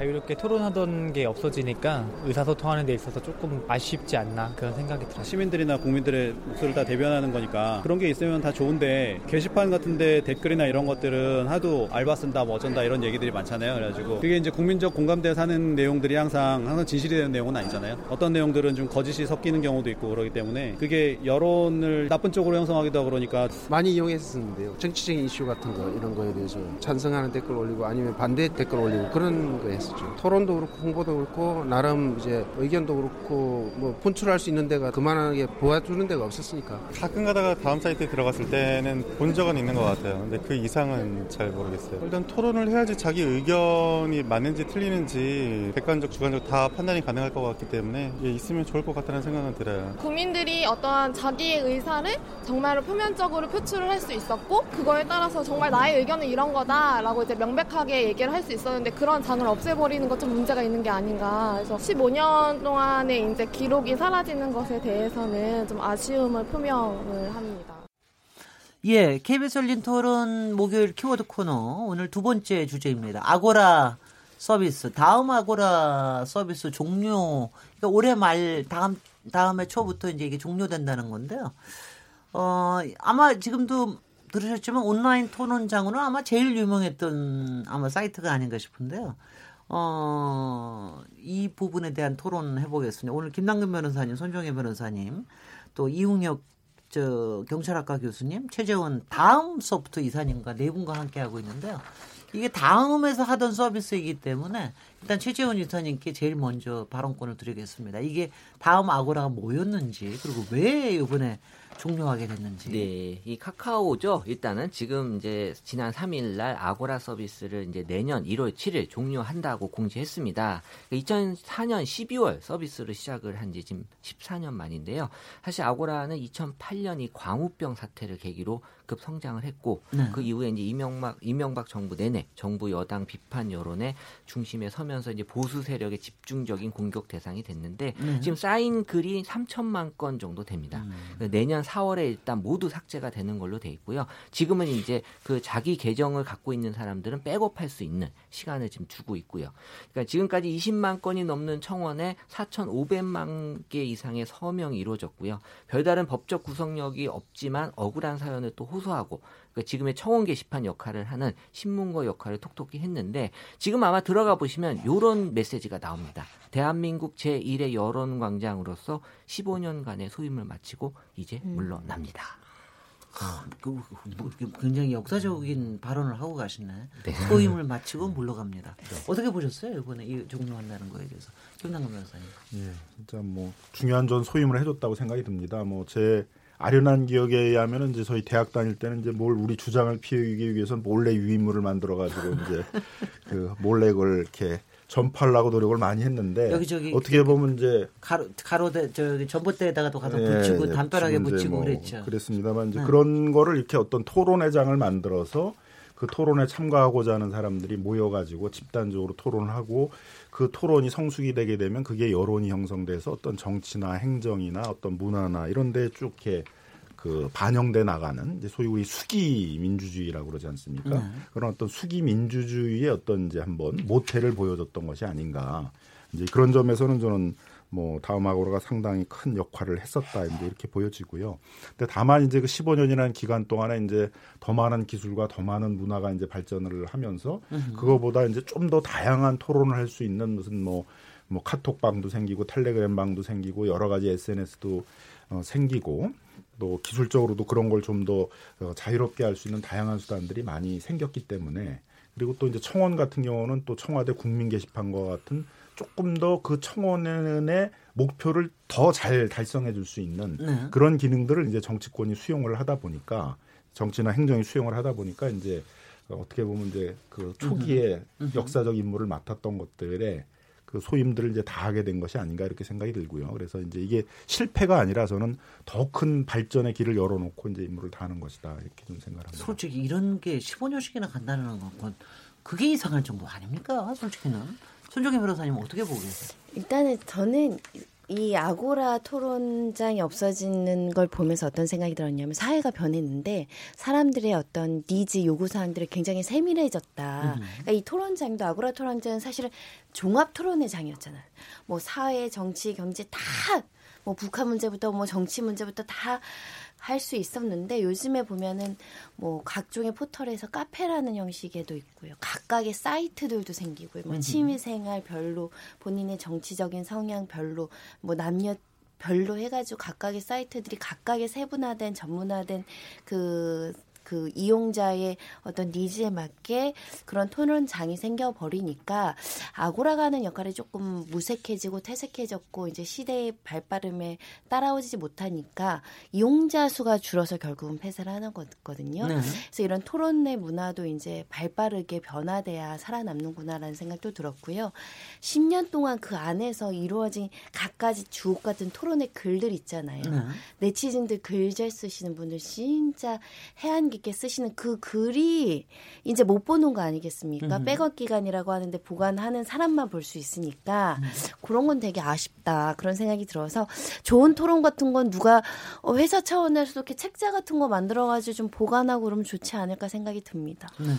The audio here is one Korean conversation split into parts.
자유롭게 토론하던 게 없어지니까 의사소통하는 데 있어서 조금 아쉽지 않나 그런 생각이 들어요. 시민들이나 국민들의 목소리를 다 대변하는 거니까 그런 게 있으면 다 좋은데 게시판 같은데 댓글이나 이런 것들은 하도 알바 쓴다 뭐 어쩐다 이런 얘기들이 많잖아요. 그래가지고 그게 이제 국민적 공감대 사는 내용들이 항상 항상 진실이 되는 내용은 아니잖아요. 어떤 내용들은 좀 거짓이 섞이는 경우도 있고 그러기 때문에 그게 여론을 나쁜 쪽으로 형성하기도 하고 그러니까 많이 이용했었는데요. 정치적인 이슈 같은 거 이런 거에 대해서 찬성하는 댓글 올리고 아니면 반대 댓글 올리고 그런 거 했어요. 있었죠. 토론도 그렇고 홍보도 그렇고 나름 이제 의견도 그렇고 뭐 분출할 수 있는 데가 그만하게 보아주는 데가 없었으니까. 가끔 가다가 다음 사이트에 들어갔을 때는 본 적은 있는 것 같아요. 근데 그 이상은 잘 모르겠어요. 일단 토론을 해야지 자기 의견이 맞는지 틀리는지 객관적, 주관적 다 판단이 가능할 것 같기 때문에 예, 있으면 좋을 것 같다는 생각은 들어요. 국민들이 어떠한 자기의 의사를 정말로 표면적으로 표출을 할 수 있었고 그거에 따라서 정말 나의 의견은 이런 거다라고 이제 명백하게 얘기를 할 수 있었는데 그런 장을 없애버 버리는 것 좀 문제가 있는 게 아닌가. 그래서 15년 동안의 이제 기록이 사라지는 것에 대해서는 좀 아쉬움을 표명을 합니다. 예, KBS 열린 토론 목요일 키워드 코너 오늘 두 번째 주제입니다. 아고라 서비스 다음 아고라 서비스 종료 그러니까 올해 말 다음 다음에 초부터 이제 이게 종료된다는 건데요. 어 아마 지금도 들으셨지만 온라인 토론장으로 아마 제일 유명했던 아마 사이트가 아닌가 싶은데요. 어, 이 부분에 대한 토론 해보겠습니다. 오늘 김남근 변호사님, 손종혜 변호사님, 또 이웅혁 저 경찰학과 교수님, 최재원 다음 소프트 이사님과 네 분과 함께 하고 있는데요. 이게 다음에서 하던 서비스이기 때문에 일단 최재원 이사님께 제일 먼저 발언권을 드리겠습니다. 이게 다음 아고라가 뭐였는지 그리고 왜 이번에 종료하게 됐는지. 네, 이 카카오죠. 일단은 지금 이제 지난 3일 날 아고라 서비스를 이제 내년 1월 7일 종료한다고 공지했습니다. 2004년 12월 서비스를 시작을 한 지 지금 14년 만인데요. 사실 아고라는 2008년 이 광우병 사태를 계기로 급 성장을 했고 네. 그 이후에 이제 이명박 이명박 정부 내내 정부 여당 비판 여론의 중심에 서면서 이제 보수 세력의 집중적인 공격 대상이 됐는데 네. 지금 쌓인 글이 3천만 건 정도 됩니다. 음. 내년 4월에 일단 모두 삭제가 되는 걸로 돼 있고요. 지금은 이제 그 자기 계정을 갖고 있는 사람들은 백업할 수 있는 시간을 지금 주고 있고요. 그러니까 지금까지 20만 건이 넘는 청원에 4,500만 개 이상의 서명이 이루어졌고요. 별다른 법적 구성력이 없지만 억울한 사연을 또 호소하고 그러니까 지금의 청원 게시판 역할을 하는 신문고 역할을 톡톡히 했는데 지금 아마 들어가 보시면 이런 메시지가 나옵니다. 대한민국 제1의 여론광장으로서 15년간의 소임을 마치고 이제 음. 물러납니다. 아, 그, 그, 그, 굉장히 역사적인 발언을 하고 가시네. 네. 소임을 마치고 물러갑니다. 네. 어떻게 보셨어요 이번에 이 종료한다는 거에 대해서 김남근 변호사님? 예, 진짜 뭐 중요한 전 소임을 해줬다고 생각이 듭니다. 뭐 제 아련한 기억에 의하면 이제 저희 대학 다닐 때는 이제 뭘 우리 주장을 피우기 위해서 몰래 유인물을 만들어 가지고 이제 그 몰래 그걸 이렇게 전파하려고 노력을 많이 했는데 여기저기 어떻게 보면 이제 가로 가로대 저기 전봇대에다가도 가서 예, 붙이고 예, 담벼락에 붙이고 뭐 그랬죠. 그랬습니다만 이제 네. 그런 거를 이렇게 어떤 토론회장을 만들어서 그 토론에 참가하고자 하는 사람들이 모여가지고 집단적으로 토론을 하고 그 토론이 성숙이 되게 되면 그게 여론이 형성돼서 어떤 정치나 행정이나 어떤 문화나 이런 데에 쭉 이렇게 그 반영돼 나가는 이제 소위 우리 수기 민주주의라고 그러지 않습니까? 네. 그런 어떤 수기 민주주의의 어떤 이제 한번 모태를 보여줬던 것이 아닌가. 이제 그런 점에서는 저는 뭐 다음 아고라가 상당히 큰 역할을 했었다 이제 이렇게 보여지고요. 근데 다만 이제 그 15년이라는 기간 동안에 이제 더 많은 기술과 더 많은 문화가 이제 발전을 하면서 그거보다 이제 좀 더 다양한 토론을 할 수 있는 무슨 뭐, 뭐 카톡방도 생기고 텔레그램 방도 생기고 여러 가지 SNS도 어, 생기고 또 기술적으로도 그런 걸 좀더 어, 자유롭게 할 수 있는 다양한 수단들이 많이 생겼기 때문에 그리고 또 이제 청원 같은 경우는 또 청와대 국민 게시판과 같은 조금 더 그 청원의 목표를 더 잘 달성해 줄 수 있는 네. 그런 기능들을 이제 정치권이 수용을 하다 보니까 정치나 행정이 수용을 하다 보니까 이제 어떻게 보면 이제 그 초기에 역사적 임무를 맡았던 것들에 그 소임들을 이제 다 하게 된 것이 아닌가 이렇게 생각이 들고요. 그래서 이제 이게 실패가 아니라 저는 더 큰 발전의 길을 열어놓고 이제 임무를 다하는 것이다 이렇게 좀 생각합니다. 솔직히 이런 게 15년씩이나 간다는 건 그게 이상할 정도 아닙니까? 솔직히는. 손정혜 변호사님 어떻게 보고 계세요? 일단은 저는 이 아고라 토론장이 없어지는 걸 보면서 어떤 생각이 들었냐면 사회가 변했는데 사람들의 어떤 니즈 요구 사항들이 굉장히 세밀해졌다. 그러니까 이 토론장도 아고라 토론장은 사실은 종합 토론의 장이었잖아요. 뭐 사회, 정치, 경제 다 뭐 북한 문제부터 뭐 정치 문제부터 다 할 수 있었는데 요즘에 보면은 뭐 각종의 포털에서 카페라는 형식에도 있고요. 각각의 사이트들도 생기고요. 뭐 취미생활 별로 본인의 정치적인 성향 별로 뭐 남녀 별로 해가지고 각각의 사이트들이 각각의 세분화된 전문화된 그, 그 이용자의 어떤 니즈에 맞게 그런 토론장이 생겨버리니까 아고라가 하는 역할이 조금 무색해지고 퇴색해졌고 이제 시대의 발빠름에 따라오지 못하니까 이용자 수가 줄어서 결국은 폐쇄를 하는 거거든요. 네. 그래서 이런 토론의 문화도 이제 발빠르게 변화돼야 살아남는구나라는 생각도 들었고요. 10년 동안 그 안에서 이루어진 갖가지 주옥 같은 토론의 글들 있잖아요. 네. 네티즌들 글잘 쓰시는 분들 진짜 해안 깊게 쓰시는 그 글이 이제 못 보는 거 아니겠습니까? 백업 기간이라고 하는데 보관하는 사람만 볼 수 있으니까 그런 건 되게 아쉽다 그런 생각이 들어서 좋은 토론 같은 건 누가 어, 회사 차원에서 이렇게 책자 같은 거 만들어가지고 좀 보관하고 그러면 좋지 않을까 생각이 듭니다. 네.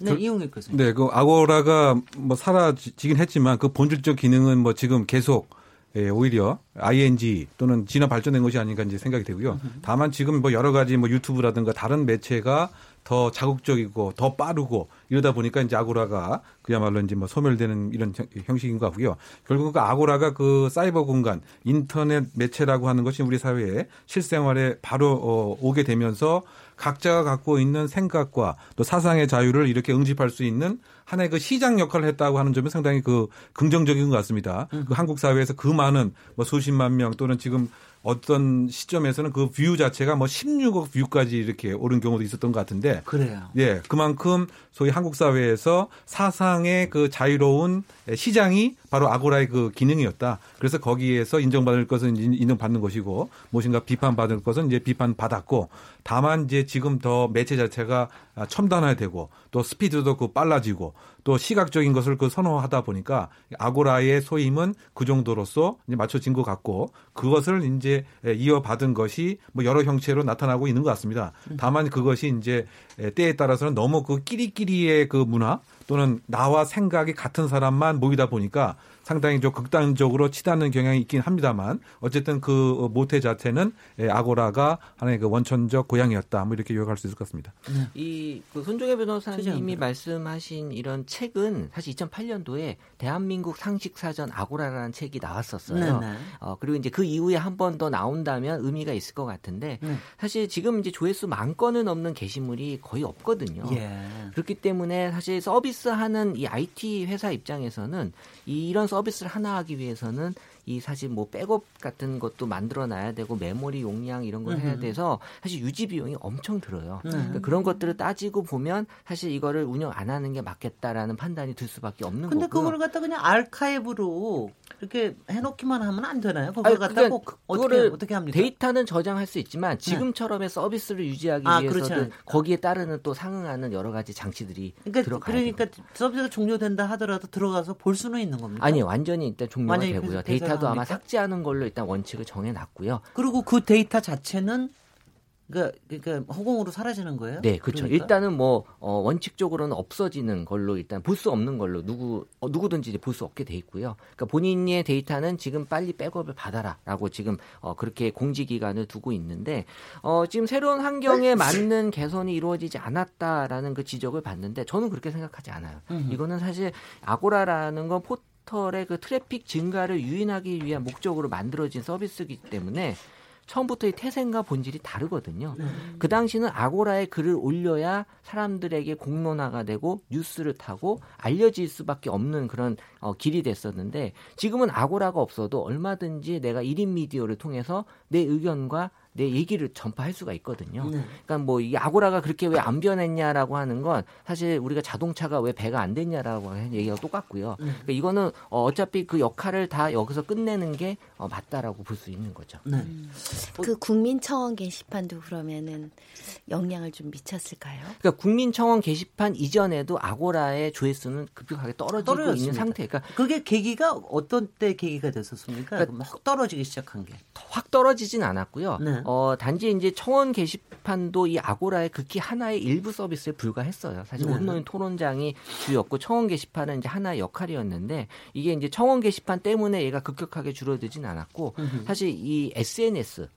네, 이용일 교수님. 네, 그 아고라가 뭐 사라지긴 했지만 그 본질적 기능은 뭐 지금 계속 예, 오히려 ING 또는 진화 발전된 것이 아닌가 이제 생각이 되고요. 다만 지금 뭐 여러 가지 뭐 유튜브라든가 다른 매체가 더 자극적이고 더 빠르고 이러다 보니까 이제 아고라가 그야말로 이제 뭐 소멸되는 이런 형- 형식인 것 같고요. 결국 그 아고라가 그 사이버 공간, 인터넷 매체라고 하는 것이 우리 사회에 실생활에 바로 어, 오게 되면서 각자가 갖고 있는 생각과 또 사상의 자유를 이렇게 응집할 수 있는 하나의 그 시장 역할을 했다고 하는 점이 상당히 그 긍정적인 것 같습니다. 그 한국 사회에서 그 많은 뭐 수십만 명 또는 지금 어떤 시점에서는 그 뷰 자체가 뭐 16억 뷰까지 이렇게 오른 경우도 있었던 것 같은데 그래요. 예, 그만큼 소위 한국 사회에서 사상의 그 자유로운 시장이 바로 아고라의 그 기능이었다. 그래서 거기에서 인정받을 것은 인- 인정받는 것이고 무엇인가 비판받을 것은 이제 비판받았고 다만 이제 지금 더 매체 자체가 아, 첨단화되고 또 스피드도 그 빨라지고 또 시각적인 것을 그 선호하다 보니까 아고라의 소임은 그 정도로서 이제 맞춰진 것 같고 그것을 이제 이어받은 것이 뭐 여러 형체로 나타나고 있는 것 같습니다. 다만 그것이 이제 때에 따라서는 너무 그 끼리끼리의 그 문화 또는 나와 생각이 같은 사람만 모이다 보니까 상당히 좀 극단적으로 치닫는 경향이 있긴 합니다만 어쨌든 그 모태 자체는 예, 아고라가 하나의 그 원천적 고향이었다. 뭐 이렇게 요약할 수 있을 것 같습니다. 이그 손종혜 변호사님이. 말씀하신 이런 책은 사실 2008년도에 대한민국 상식사전 아고라라는 책이 나왔었어요. 네네. 어, 그리고 이제 그 이후에 한 번 더 나온다면 의미가 있을 것 같은데 네. 사실 지금 이제 조회수 만 건은 넘는 게시물이 거의 없거든요. 예. 그렇기 때문에 사실 서비스하는 이 IT 회사 입장에서는 이- 이런 서비스 를 하나 하기 위해서는 이 사실 뭐 백업 같은 것도 만들어 놔야 되고 메모리 용량 이런 걸 해야 음흠. 돼서 사실 유지 비용이 엄청 들어요. 네. 그러니까 그런 것들을 따지고 보면 사실 이거를 운영 안 하는 게 맞겠다라는 판단이 들 수밖에 없는 근데 거고요. 그걸 갖다 그냥 아카이브로 이렇게 해놓기만 하면 안 되나요? 그걸 아니, 갖다 꼭 어떻게 어떻게 합니까? 데이터는 저장할 수 있지만 지금처럼의 서비스를 유지하기 아, 않을까. 거기에 따르는 또 상응하는 여러 가지 장치들이 그러니까 들어가야 그러니까 되거든요. 서비스가 종료된다 하더라도 들어가서 볼 수는 있는 겁니까? 아니요, 완전히 일단 종료가 완전히 되고요. 데이터도 아마 폐쇄합니까? 삭제하는 걸로 일단 원칙을 정해놨고요. 그리고 그 데이터 자체는 그러니까, 그러니까 허공으로 사라지는 거예요? 네, 그렇죠. 그러니까? 일단은 뭐 어, 원칙적으로는 없어지는 걸로 일단 볼 수 없는 걸로 누구 어, 누구든지 볼 수 없게 돼 있고요. 그러니까 본인의 데이터는 지금 빨리 백업을 받아라라고 지금 어, 그렇게 공지 기간을 두고 있는데 어, 지금 새로운 환경에 맞는 개선이 이루어지지 않았다라는 그 지적을 받는데 저는 그렇게 생각하지 않아요. 이거는 사실 아고라라는 건 포털의 그 트래픽 증가를 유인하기 위한 목적으로 만들어진 서비스이기 때문에 처음부터의 태생과 본질이 다르거든요. 네. 그 당시는 아고라에 글을 올려야 사람들에게 공론화가 되고 뉴스를 타고 알려질 수밖에 없는 그런 어, 길이 됐었는데 지금은 아고라가 없어도 얼마든지 내가 1인 미디어를 통해서 내 의견과 내 얘기를 전파할 수가 있거든요. 네. 그러니까 뭐 이 아고라가 그렇게 왜 안 변했냐라고 하는 건 사실 우리가 자동차가 왜 배가 안 됐냐라고 하는 얘기가 똑같고요. 네. 그러니까 이거는 어, 어차피 그 역할을 다 여기서 끝내는 게 어, 맞다라고 볼 수 있는 거죠. 네. 그 국민청원 게시판도 그러면은 영향을 좀 미쳤을까요? 그러니까 국민청원 게시판 이전에도 아고라의 조회수는 급격하게 떨어지고 있는 떨어졌습니다. 상태. 그러니까 그게 계기가 어떤 때 계기가 됐었습니까? 그러니까 확 떨어지기 시작한 게. 확 떨어지진 않았고요. 네. 어, 단지 이제 청원 게시판도 이 아고라의 극히 하나의 일부 서비스에 불과했어요. 사실 네. 온라인 토론장이 주였고 청원 게시판은 이제 하나의 역할이었는데 이게 이제 청원 게시판 때문에 얘가 급격하게 줄어들진 않았고. 사실 이 SNS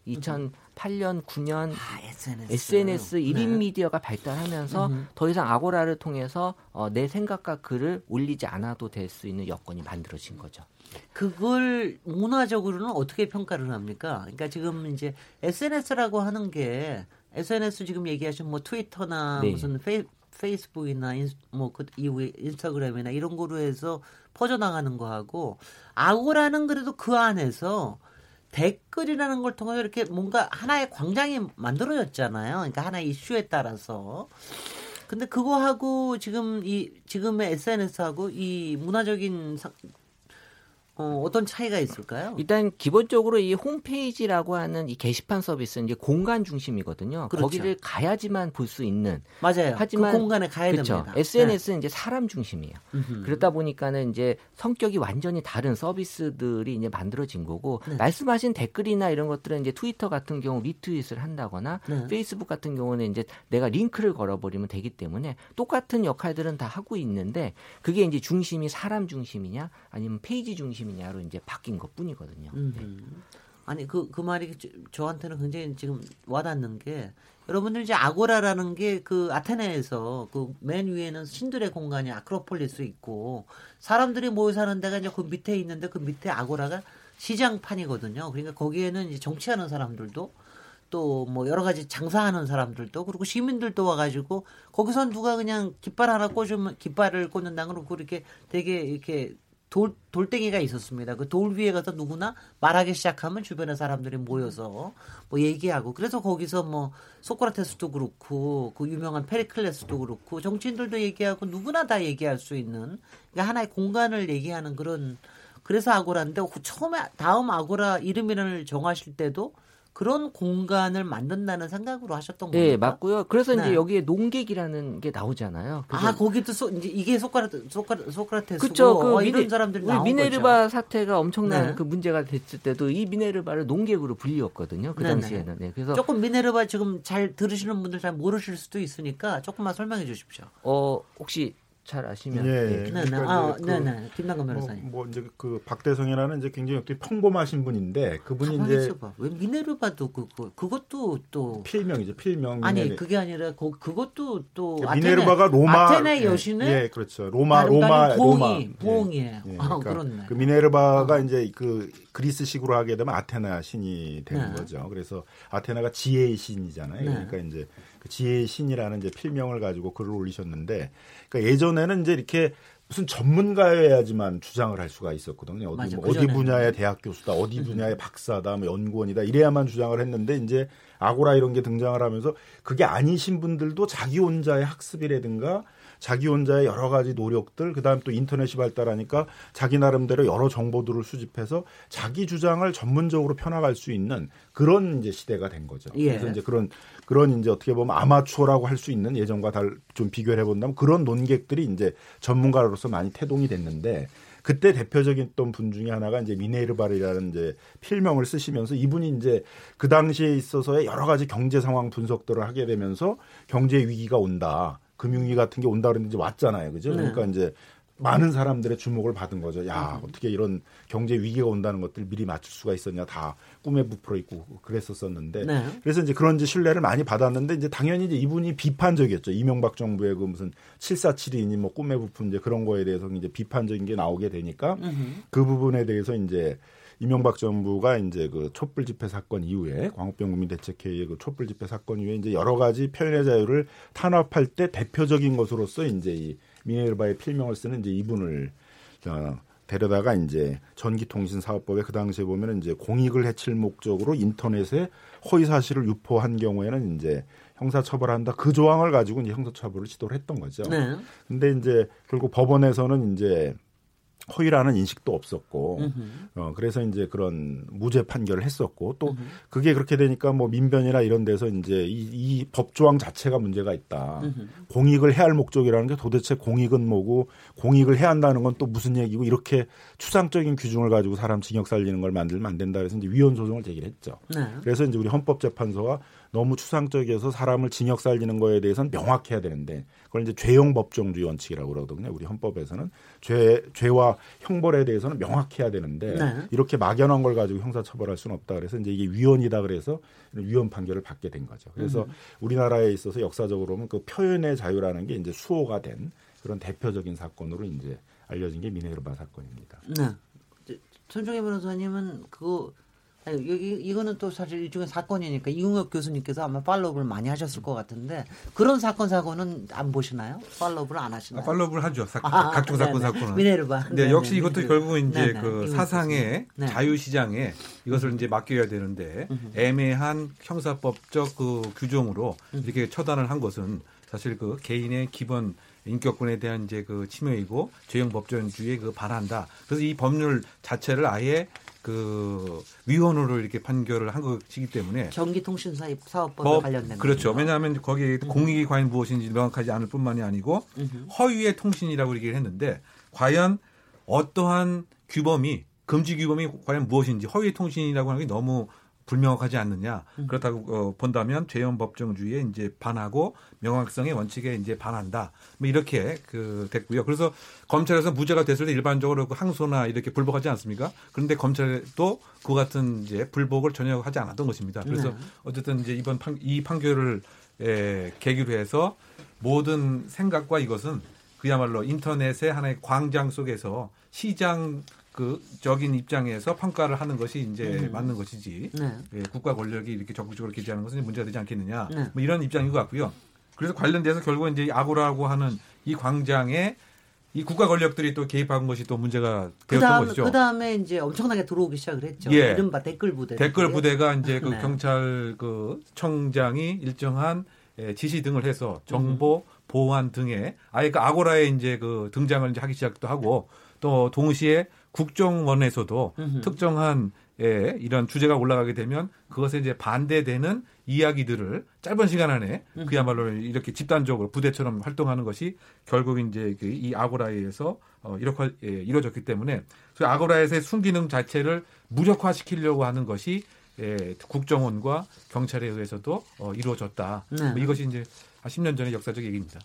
2008년 9년 아, SNS. SNS 1인 네. 미디어가 발달하면서 음흠. 더 이상 아고라를 통해서 어, 내 생각과 글을 올리지 않아도 될 수 있는 여건이 만들어진 거죠. 그걸 문화적으로는 어떻게 평가를 합니까? 그러니까 지금 이제 SNS라고 하는 게 SNS 지금 얘기하신 뭐 트위터나 네. 무슨 페이, 페이스북이나 인, 뭐그 이후에 인스타그램이나 이런 거로 해서 퍼져나가는 거하고 아고라는 그래도 그 안에서 댓글이라는 걸 통해서 이렇게 뭔가 하나의 광장이 만들어졌잖아요. 그러니까 하나의 이슈에 따라서. 근데 그거하고 지금 이 지금의 SNS하고 이 문화적인 사- 어, 어떤 차이가 있을까요? 일단 기본적으로 이 홈페이지라고 하는 이 게시판 서비스는 이제 공간 중심이거든요. 그렇죠. 거기를 가야지만 볼 수 있는. 맞아요. 하지만 그 공간에 가야 그렇죠. 됩니다. SNS는 이제 사람 중심이에요. 음흠. 그러다 보니까는 이제 성격이 완전히 다른 서비스들이 이제 만들어진 거고 네. 말씀하신 댓글이나 이런 것들은 이제 트위터 같은 경우 리트윗을 한다거나 네. 페이스북 같은 경우는 이제 내가 링크를 걸어버리면 되기 때문에 똑같은 역할들은 다 하고 있는데 그게 이제 중심이 사람 중심이냐 아니면 페이지 중심 이냐로 이제 바뀐 것 뿐이거든요. 음. 아니 그 그 말이 저- 저한테는 굉장히 지금 와닿는 게 여러분들 이제 아고라라는 게 그 아테네에서 그 맨 위에는 신들의 공간이 아크로폴리스 있고 사람들이 모여 사는 데가 이제 그 밑에 있는데 그 밑에 아고라가 시장판이거든요. 그러니까 거기에는 이제 정치하는 사람들도 또 뭐 여러 가지 장사하는 사람들도 그리고 시민들도 와가지고 거기선 누가 그냥 깃발 하나 꽂으면 깃발을 꽂는다 그러고 이렇게 되게 이렇게 돌, 돌덩이가 있었습니다. 그 돌 위에 가서 누구나 말하기 시작하면 주변의 사람들이 모여서 뭐 얘기하고 그래서 거기서 뭐 소크라테스도 그렇고 그 유명한 페리클레스도 그렇고 정치인들도 얘기하고 누구나 다 얘기할 수 있는 그러니까 하나의 공간을 얘기하는 그런 그래서 아고라인데 그 처음에 다음 아고라 이름을 정하실 때도 그런 공간을 만든다는 생각으로 하셨던 겁니까? 네, 맞고요. 그래서 이제 네. 여기에 농객이라는 게 나오잖아요. 아 거기도 소, 이제 이게 소크라테 소크라, 소크라테스고 그쵸. 그 어, 미네- 이런 사람들이 나온 미네르바 거죠. 사태가 엄청난 네. 그 문제가 됐을 때도 이 미네르바를 농객으로 불리웠거든요. 그 네네. 당시에는. 네. 그래서 조금 미네르바 지금 잘 들으시는 분들 잘 모르실 수도 있으니까 조금만 설명해 주십시오. 어 혹시 잘 아시면 예, 네. 네, 네. 그러니까 아, 네, 그 네. 김남근 변호사님. 뭐, 뭐 이제 그 박대성이라는 이제 굉장히 어떻게 평범하신 분인데 그분이 이제 있어봐. 왜 미네르바도 그, 그 그것도 또 필명이죠 필명. 아니 미네르- 그게 아니라 그, 그것도 또 그러니까 미네르바가 로마 아테네 예, 여신의 예, 그렇죠. 로마 로마 로마 부엉이에요. 예, 아, 그러니까 그렇네. 그 미네르바가 이제 그 그리스식으로 하게 되면 아테나 신이 되는 네. 거죠. 그래서 아테나가 지혜의 신이잖아요. 네. 그러니까 이제 그 지혜의 신이라는 이제 필명을 가지고 글을 올리셨는데 그러니까 예전에는 이제 이렇게 무슨 전문가여야지만 주장을 할 수가 있었거든요. 어디, 맞아, 뭐 어디 그전에는. 분야의 대학 교수다, 어디 분야의 박사다, 뭐 연구원이다 이래야만 주장을 했는데 이제 아고라 이런 게 등장을 하면서 그게 아니신 분들도 자기 혼자의 학습이라든가 자기 혼자의 여러 가지 노력들, 그다음 또 인터넷이 발달하니까 자기 나름대로 여러 정보들을 수집해서 자기 주장을 전문적으로 펴나갈 수 있는 그런 이제 시대가 된 거죠. 예. 그래서 이제 그런 그런 이제 어떻게 보면 아마추어라고 할 수 있는 예전과 달 좀 비교를 해본다면 그런 논객들이 이제 전문가로서 많이 태동이 됐는데 그때 대표적인 또분 중에 하나가 이제 미네르바리라는 이제 필명을 쓰시면서 이분이 이제 그 당시에 있어서의 여러 가지 경제 상황 분석들을 하게 되면서 경제 위기가 온다. 금융위 같은 게 온다 그랬는데 이제 왔잖아요. 그죠? 네. 그러니까 이제 많은 사람들의 주목을 받은 거죠. 야, 어떻게 이런 경제 위기가 온다는 것들 미리 맞출 수가 있었냐. 다 꿈에 부풀어 있고 그랬었었는데. 네. 그래서 이제 그런 이제 신뢰를 많이 받았는데 이제 당연히 이제 이분이 비판적이었죠. 이명박 정부의 그 무슨 747이니 뭐 꿈에 부푼 이제 그런 거에 대해서 이제 비판적인 게 나오게 되니까 음흠. 그 부분에 대해서 이제 이명박 정부가 이제 그 촛불 집회 사건 이후에 광우병 국민 대책회의의 그 촛불 집회 사건 이후에 이제 여러 가지 표현의 자유를 탄압할 때 대표적인 것으로서 이제 이 미네르바의 필명을 쓰는 이제 이분을 어, 데려다가 이제 전기통신사업법에 그 당시에 보면은 이제 공익을 해칠 목적으로 인터넷에 허위 사실을 유포한 경우에는 이제 형사처벌한다 그 조항을 가지고 이제 형사처벌을 시도를 했던 거죠. 네. 근데 이제 결국 법원에서는 이제 허위라는 인식도 없었고 어 그래서 이제 그런 무죄 판결을 했었고 또 그게 그렇게 되니까 뭐 민변이나 이런 데서 이제 이, 이 법조항 자체가 문제가 있다. 공익을 해야 할 목적이라는 게 도대체 공익은 뭐고 공익을 해야 한다는 건 또 무슨 얘기고 이렇게 추상적인 규정을 가지고 사람 징역 살리는 걸 만들면 안 된다 그래서 이제 위헌 소송을 제기를 했죠. 네. 그래서 이제 우리 헌법재판소가 너무 추상적이어서 사람을 징역 살리는 거에 대해서는 명확해야 되는데 그걸 이제 죄형 법정주의 원칙이라고 그러거든요. 우리 헌법에서는 죄 죄와 형벌에 대해서는 명확해야 되는데 네. 이렇게 막연한 걸 가지고 형사 처벌할 수는 없다. 그래서 이제 이게 위헌이다 그래서 위헌 판결을 받게 된 거죠. 그래서 음. 우리나라에 있어서 역사적으로 보면 그 표현의 자유라는 게 이제 수호가 된 그런 대표적인 사건으로 이제 알려진 게 미네르바 사건입니다. 네. 손정혜 변호사님은 그거 아니, 여기 이거는 또 사실 일종의 사건이니까 이웅혁 교수님께서 아마 팔로우를 많이 하셨을 것 같은데 그런 사건 사고는 안 보시나요? 팔로우를 안 하시나요? 아, 팔로우를 하죠. 사, 아, 각종 사건 네네. 사건은. 미네르바. 네. 역시 이것도 미네르바. 결국은 이제 네네. 그 사상의. 네. 자유 시장에 이것을 이제 맡겨야 되는데 애매한 형사법적 그 규정으로 이렇게 처단을 한 것은 사실 그 개인의 기본 인격권에 대한 이제 그 침해이고 죄형 법전주의에 그 반한다. 그래서 이 법률 자체를 아예 그 위헌으로 이렇게 판결을 한 것이기 때문에 전기통신사 사업법에 법, 관련된 그렇죠. 거군요. 왜냐하면 거기에 공익이 과연 무엇인지 명확하지 않을 뿐만이 아니고. 허위의 통신이라고 얘기를 했는데 과연 어떠한 규범이 금지 규범이 과연 무엇인지 허위의 통신이라고 하는 게 너무 불명확하지 않느냐. 음. 그렇다고 어, 본다면 죄형 법정주의에 이제 반하고 명확성의 원칙에 이제 반한다. 뭐 이렇게 그 됐고요. 그래서 검찰에서 무죄가 됐을 때 일반적으로 그 항소나 이렇게 불복하지 않습니까? 그런데 검찰도 그 같은 이제 불복을 전혀 하지 않았던 것입니다. 그래서 네. 어쨌든 이제 이번 판, 이 판결을 에, 계기로 해서 모든 생각과 이것은 그야말로 인터넷의 하나의 광장 속에서 시장 그 적인 입장에서 평가를 하는 것이 이제 음. 맞는 것이지 네. 예, 국가 권력이 이렇게 적극적으로 기재하는 것은 문제가 되지 않겠느냐 네. 뭐 이런 입장인 것 같고요. 그래서 관련돼서 결국 이제 아고라고 하는 이 광장에 이 국가 권력들이 또 개입한 것이 또 문제가 그 되었던 다음에 것이죠. 그 다음에 이제 엄청나게 들어오기 시작을 했죠. 예. 이른바 댓글 부대. 댓글 부대가 이제 그 네. 경찰 그 청장이 일정한 예, 지시 등을 해서 정보 보안 등에 아예 그 아고라에 이제 그 등장을 이제 하기 시작도 하고 또 동시에 국정원에서도 음흠. 특정한 예, 이런 주제가 올라가게 되면 그것에 이제 반대되는 이야기들을 짧은 시간 안에 음흠. 그야말로 이렇게 집단적으로 부대처럼 활동하는 것이 결국 이제 그이 아고라에서 어, 이렇게 예, 이루어졌기 때문에 그 아고라에서의 순기능 자체를 무력화시키려고 하는 것이 예, 국정원과 경찰에 의해서도 어, 이루어졌다. 네. 뭐 이것이 이제 한 10년 전의 역사적 얘기입니다.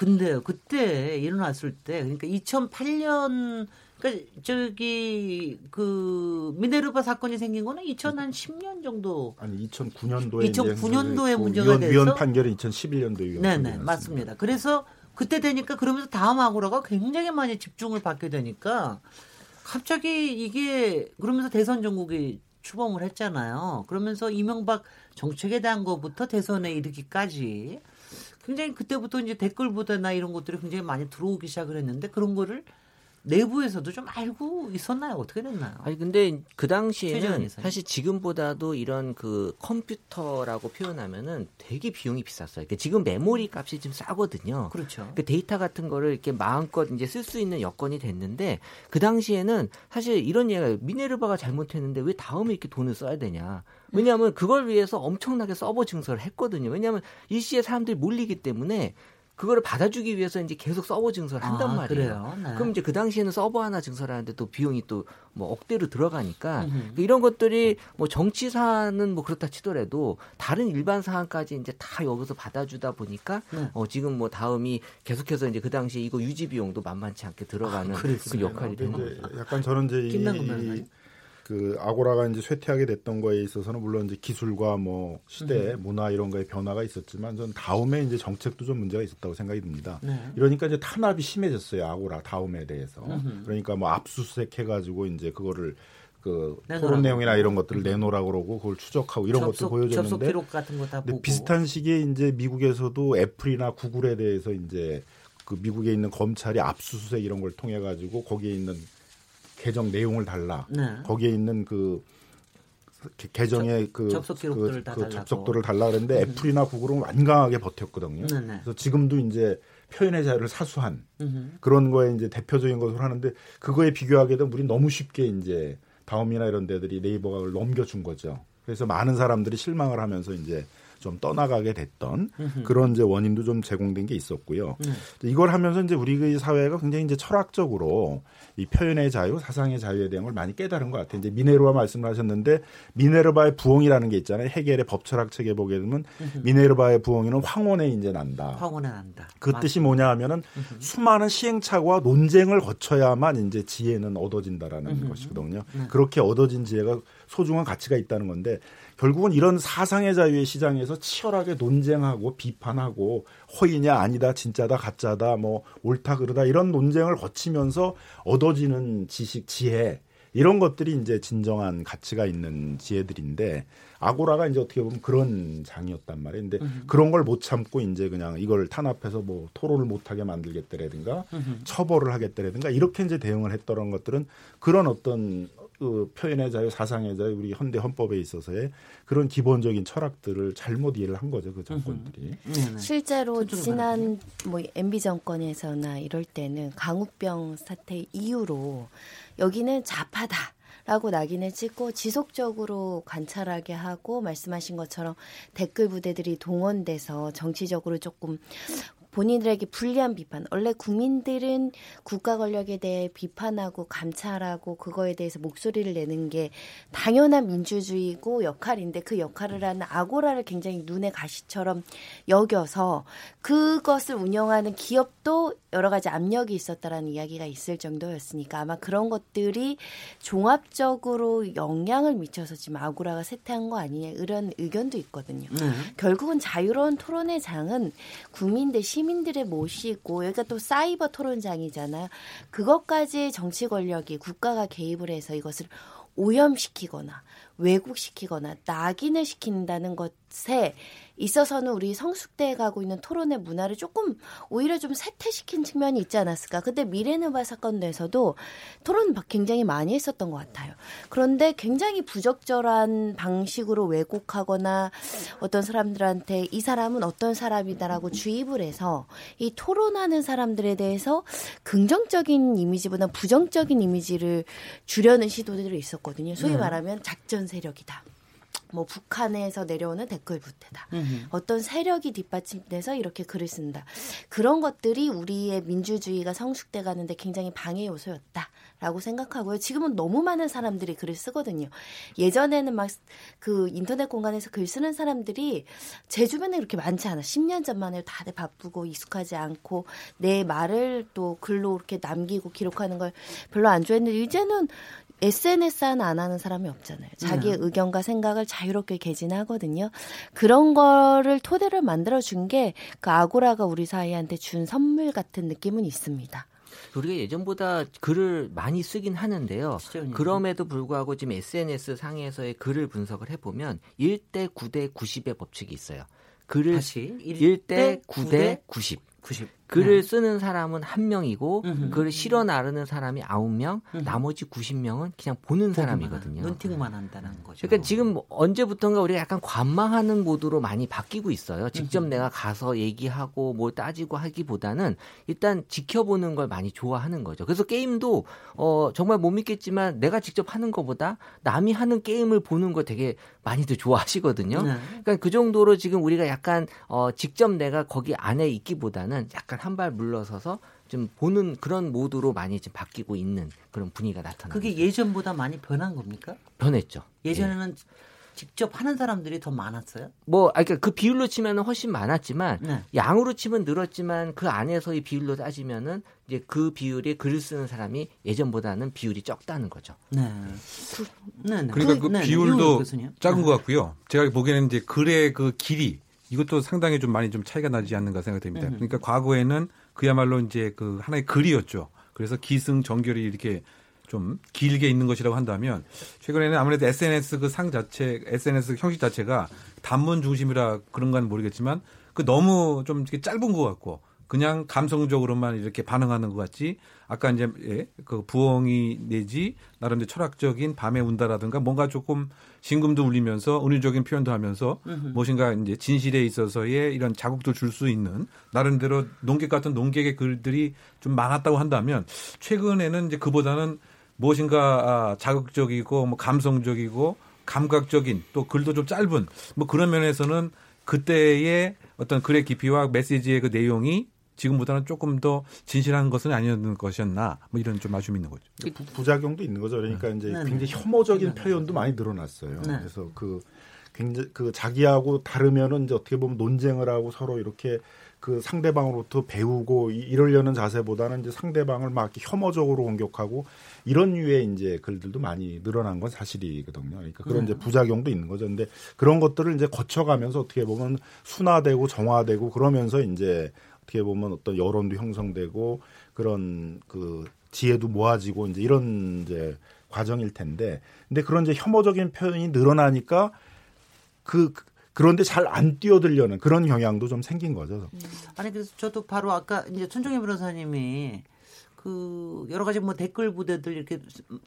근데 그때 일어났을 때 그러니까 2008년 그러니까 저기 그 미네르바 사건이 생긴 거는 2010년 정도 아니 2009년도에 2009년도에 문제가 위원, 돼서 위원 판결이 2011년도에 위원 네네. 맞습니다. 그래서 그때 되니까 그러면서 다음 아고라가 굉장히 많이 집중을 받게 되니까 갑자기 이게 그러면서 대선 전국이 추범을 했잖아요. 그러면서 이명박 정책에 대한 것부터 대선에 이르기까지 굉장히 그때부터 이제 댓글 보도나 이런 것들이 굉장히 많이 들어오기 시작을 했는데 그런 거를 내부에서도 좀 알고 있었나요? 어떻게 됐나요? 아니 근데 그 당시에는. 사실 지금보다도 이런 그 컴퓨터라고 표현하면은 되게 비용이 비쌌어요. 그러니까 지금 메모리 값이 좀 싸거든요. 그렇죠. 그 데이터 같은 거를 이렇게 마음껏 이제 쓸 수 있는 여건이 됐는데 그 당시에는 사실 이런 얘기가 미네르바가 잘못했는데 왜 다음에 이렇게 돈을 써야 되냐. 왜냐하면 그걸 위해서 엄청나게 서버 증설을 했거든요. 왜냐하면 일시에 사람들이 몰리기 때문에 그거를 받아주기 위해서 이제 계속 서버 증설을 한단 아, 말이에요. 그래요? 네. 그럼 이제 그 당시에는 서버 하나 증설하는데 또 비용이 또 뭐 억대로 들어가니까 음흠. 그러니까 이런 것들이 뭐 정치 사안은 뭐 그렇다 치더라도 다른 일반 사안까지 이제 다 여기서 받아주다 보니까 네. 어 지금 뭐 다음이 계속해서 이제 그 당시에 이거 유지 비용도 만만치 않게 들어가는 아, 그. 역할이 되는 거죠. 약간 저는 이제 이. 그 아고라가 이제 쇠퇴하게 됐던 거에 있어서는 물론 이제 기술과 뭐 시대, 음. 문화 이런 거에 변화가 있었지만 전 다음에 이제 정책도 좀 문제가 있었다고 생각이 듭니다. 네. 이러니까 이제 탄압이 심해졌어요 아고라 다음에 대해서. 음흠. 그러니까 뭐 압수수색 해 가지고 이제 그거를 그 내놓으라고. 토론 내용이나 이런 것들을 내놓으라고 그러고 그걸 추적하고 이런 접속, 보여줬는데 접속 기록 같은 거 다 보고 비슷한 시기에 이제 미국에서도 애플이나 구글에 대해서 이제 그 미국에 있는 검찰이 압수수색 이런 걸 통해 가지고 거기에 있는 계정 내용을 달라. 네. 거기에 있는 그 접- 그, 접속 기록들을 그, 다그 달라고. 접속도를 달라 그랬는데 애플이나 구글은 완강하게 버텼거든요. 네, 네. 그래서 지금도 이제 표현의 자유를 사수한 음흠. 그런 거에 이제 대표적인 것으로 하는데 그거에 비교하게 되면 우리 너무 쉽게 이제 다음이나 이런 데들이 네이버가 넘겨준 거죠. 그래서 많은 사람들이 실망을 하면서 이제 좀 떠나가게 됐던. 그런 이제 원인도 좀 제공된 게 있었고요. 네. 이걸 하면서 이제 우리 사회가 굉장히 이제 철학적으로 이 표현의 자유, 사상의 자유에 대한 걸 많이 깨달은 것 같아요. 이제 미네르바 말씀을 하셨는데 미네르바의 부엉이라는 게 있잖아요. 해겔의 법철학 책에 보게 되면 미네르바의 부엉이는 황혼에 이제 난다. 황혼에 난다. 그 맞- 뜻이 뭐냐 하면은 수많은 시행착오와 논쟁을 거쳐야만 이제 지혜는 얻어진다라는. 것이거든요. 네. 그렇게 얻어진 지혜가 소중한 가치가 있다는 건데 결국은 이런 사상의 자유의 시장에서 치열하게 논쟁하고 비판하고 허위냐 아니다 진짜다 가짜다 뭐 옳다 그르다 이런 논쟁을 거치면서 얻어지는 지식 지혜 이런 것들이 이제 진정한 가치가 있는 지혜들인데 아고라가 이제 어떻게 보면 그런 장이었단 말이에요. 근데 음. 그런 걸 못 참고 이제 그냥 이걸 탄압해서 뭐 토론을 못 하게 만들겠다라든가 음흠. 처벌을 하겠다라든가 이렇게 이제 대응을 했던 것들은 그런 어떤 그 표현의 자유, 사상의 자유, 우리 현대 헌법에 있어서의 그런 기본적인 철학들을 잘못 이해를 한 거죠 그 정권들이. 네, 실제로 천천히 지난 뭐 MB 정권에서나 이럴 때는 강우병 사태 이후로 여기는 좌파다 라고 낙인을 찍고 지속적으로 관찰하게 하고 말씀하신 것처럼 댓글 부대들이 동원돼서 정치적으로 조금 본인들에게 불리한 비판. 원래 국민들은 국가 권력에 대해 비판하고 감찰하고 그거에 대해서 목소리를 내는 게 당연한 민주주의고 역할인데 그 역할을 하는 아고라를 굉장히 눈에 가시처럼 여겨서 그것을 운영하는 기업도 여러 가지 압력이 있었다라는 이야기가 있을 정도였으니까 아마 그런 것들이 종합적으로 영향을 미쳐서 지금 아고라가 쇠퇴한 거 아니냐 이런 의견도 있거든요. 네. 결국은 자유로운 토론의 장은 국민들 시민들의 모시고 여기가 또 사이버 토론장이잖아요. 그것까지 정치 권력이 국가가 개입을 해서 이것을 오염시키거나 왜곡시키거나 낙인을 시킨다는 것 에 있어서는 우리 성숙돼 가고 있는 토론의 문화를 조금 오히려 좀 쇠퇴시킨 측면이 있지 않았을까. 근데 미레누바 사건 내에서도 토론 굉장히 많이 했었던 것 같아요. 그런데 굉장히 부적절한 방식으로 왜곡하거나 어떤 사람들한테 이 사람은 어떤 사람이다라고 주입을 해서 이 토론하는 사람들에 대해서 긍정적인 이미지보다 부정적인 이미지를 주려는 시도들이 있었거든요. 소위 네. 말하면 작전 세력이다. 뭐 북한에서 내려오는 댓글 부대다. 음흠. 어떤 세력이 뒷받침돼서 이렇게 글을 쓴다. 그런 것들이 우리의 민주주의가 성숙돼 가는데 굉장히 방해 요소였다라고 생각하고요. 지금은 너무 많은 사람들이 글을 쓰거든요. 예전에는 막 그 인터넷 공간에서 글 쓰는 사람들이 제 주변에 그렇게 많지 않아. 10년 전만 해도 다들 바쁘고 익숙하지 않고 내 말을 또 글로 이렇게 남기고 기록하는 걸 별로 안 좋아했는데 이제는 SNS 하나 안 하는 사람이 없잖아요. 자기의 네. 의견과 생각을 자유롭게 개진하거든요. 그런 거를 토대를 만들어 준 게 그 아고라가 우리 사이한테 준 선물 같은 느낌은 있습니다. 우리가 예전보다 글을 많이 쓰긴 하는데요. 그럼에도 불구하고 지금 SNS 상에서의 글을 분석을 해보면 1대 9대 90의 법칙이 있어요. 글을 다시 1대 9대 90. 90. 글을 쓰는 사람은 한 명이고 음흠. 글을 실어 나르는 사람이 아홉 명, 음흠. 나머지 90명은 그냥 보는 사람이거든요. 눈팅만 한다는 거죠. 그러니까 지금 뭐 언제부턴가 우리가 약간 관망하는 모드로 많이 바뀌고 있어요. 직접 내가 가서 얘기하고 뭐 따지고 하기보다는 일단 지켜보는 걸 많이 좋아하는 거죠. 그래서 게임도 어 정말 못 믿겠지만 내가 직접 하는 것보다 남이 하는 게임을 보는 거 되게 많이들 좋아하시거든요. 네. 그러니까 그 정도로 지금 우리가 약간 어 직접 내가 거기 안에 있기보다는 약간 한 발 물러서서 좀 보는 그런 모드로 많이 지금 바뀌고 있는 그런 분위기가 나타나고 그게 예전보다 많이 변한 겁니까? 변했죠. 예전에는 직접 하는 사람들이 더 많았어요? 뭐, 아, 그러니까 그 비율로 치면은 훨씬 많았지만 네. 양으로 치면 늘었지만 그 안에서의 비율로 따지면은 이제 그 비율에 글을 쓰는 사람이 예전보다는 비율이 적다는 거죠. 네. 네, 네. 그러니까 그 네, 네. 비율도. 작은 네. 것 같고요. 제가 보기에는 이제 글의 그 길이 이것도 상당히 좀 많이 좀 차이가 나지 않는가 생각이 듭니다. 음. 그러니까 과거에는 그야말로 이제 그 하나의 글이었죠. 그래서 기승 정결이 이렇게 좀 길게 있는 것이라고 한다면 최근에는 아무래도 SNS 그 상 자체, SNS 형식 자체가 단문 중심이라 그런 건 모르겠지만 그 너무 좀 짧은 것 같고 그냥 감성적으로만 이렇게 반응하는 것 같지 아까 이제 예, 그 부엉이 내지 나름대로 철학적인 밤에 운다라든가 뭔가 조금 신금도 울리면서 은유적인 표현도 하면서 음흠. 무엇인가 이제 진실에 있어서의 이런 자극도 줄 수 있는 나름대로 농객 같은 농객의 글들이 좀 많았다고 한다면 최근에는 이제 그보다는 무엇인가 아, 자극적이고 뭐 감성적이고 감각적인 또 글도 좀 짧은 뭐 그런 면에서는 그때의 어떤 글의 깊이와 메시지의 그 내용이 지금보다는 조금 더 진실한 것은 아니었는 것이었나 뭐 이런 좀 아쉬움이 있는 거죠. 부, 부작용도 있는 거죠. 그러니까 이제 네, 네. 굉장히 혐오적인 네, 네. 표현도 많이 늘어났어요. 네. 그래서 그 굉장히 그 자기하고 다르면은 이제 어떻게 보면 논쟁을 하고 서로 이렇게 그 상대방으로부터 배우고 이- 이러려는 자세보다는 이제 상대방을 막 혐오적으로 공격하고 이런 류의 이제 글들도 많이 늘어난 건 사실이거든요. 그러니까 그런 네. 이제 부작용도 있는 거죠. 근데 그런 것들을 이제 거쳐가면서 어떻게 보면 순화되고 정화되고 그러면서 이제 어떻게 보면 어떤 여론도 형성되고 그런 그 지혜도 모아지고 이제 이런 이제 과정일 텐데 근데 그런 이제 혐오적인 표현이 늘어나니까 그 그런데 잘 안 뛰어들려는 그런 경향도 좀 생긴 거죠. 아니 그래서 저도 바로 아까 이제 손종희 변호사님이 그 여러 가지 뭐 댓글 부대들 이렇게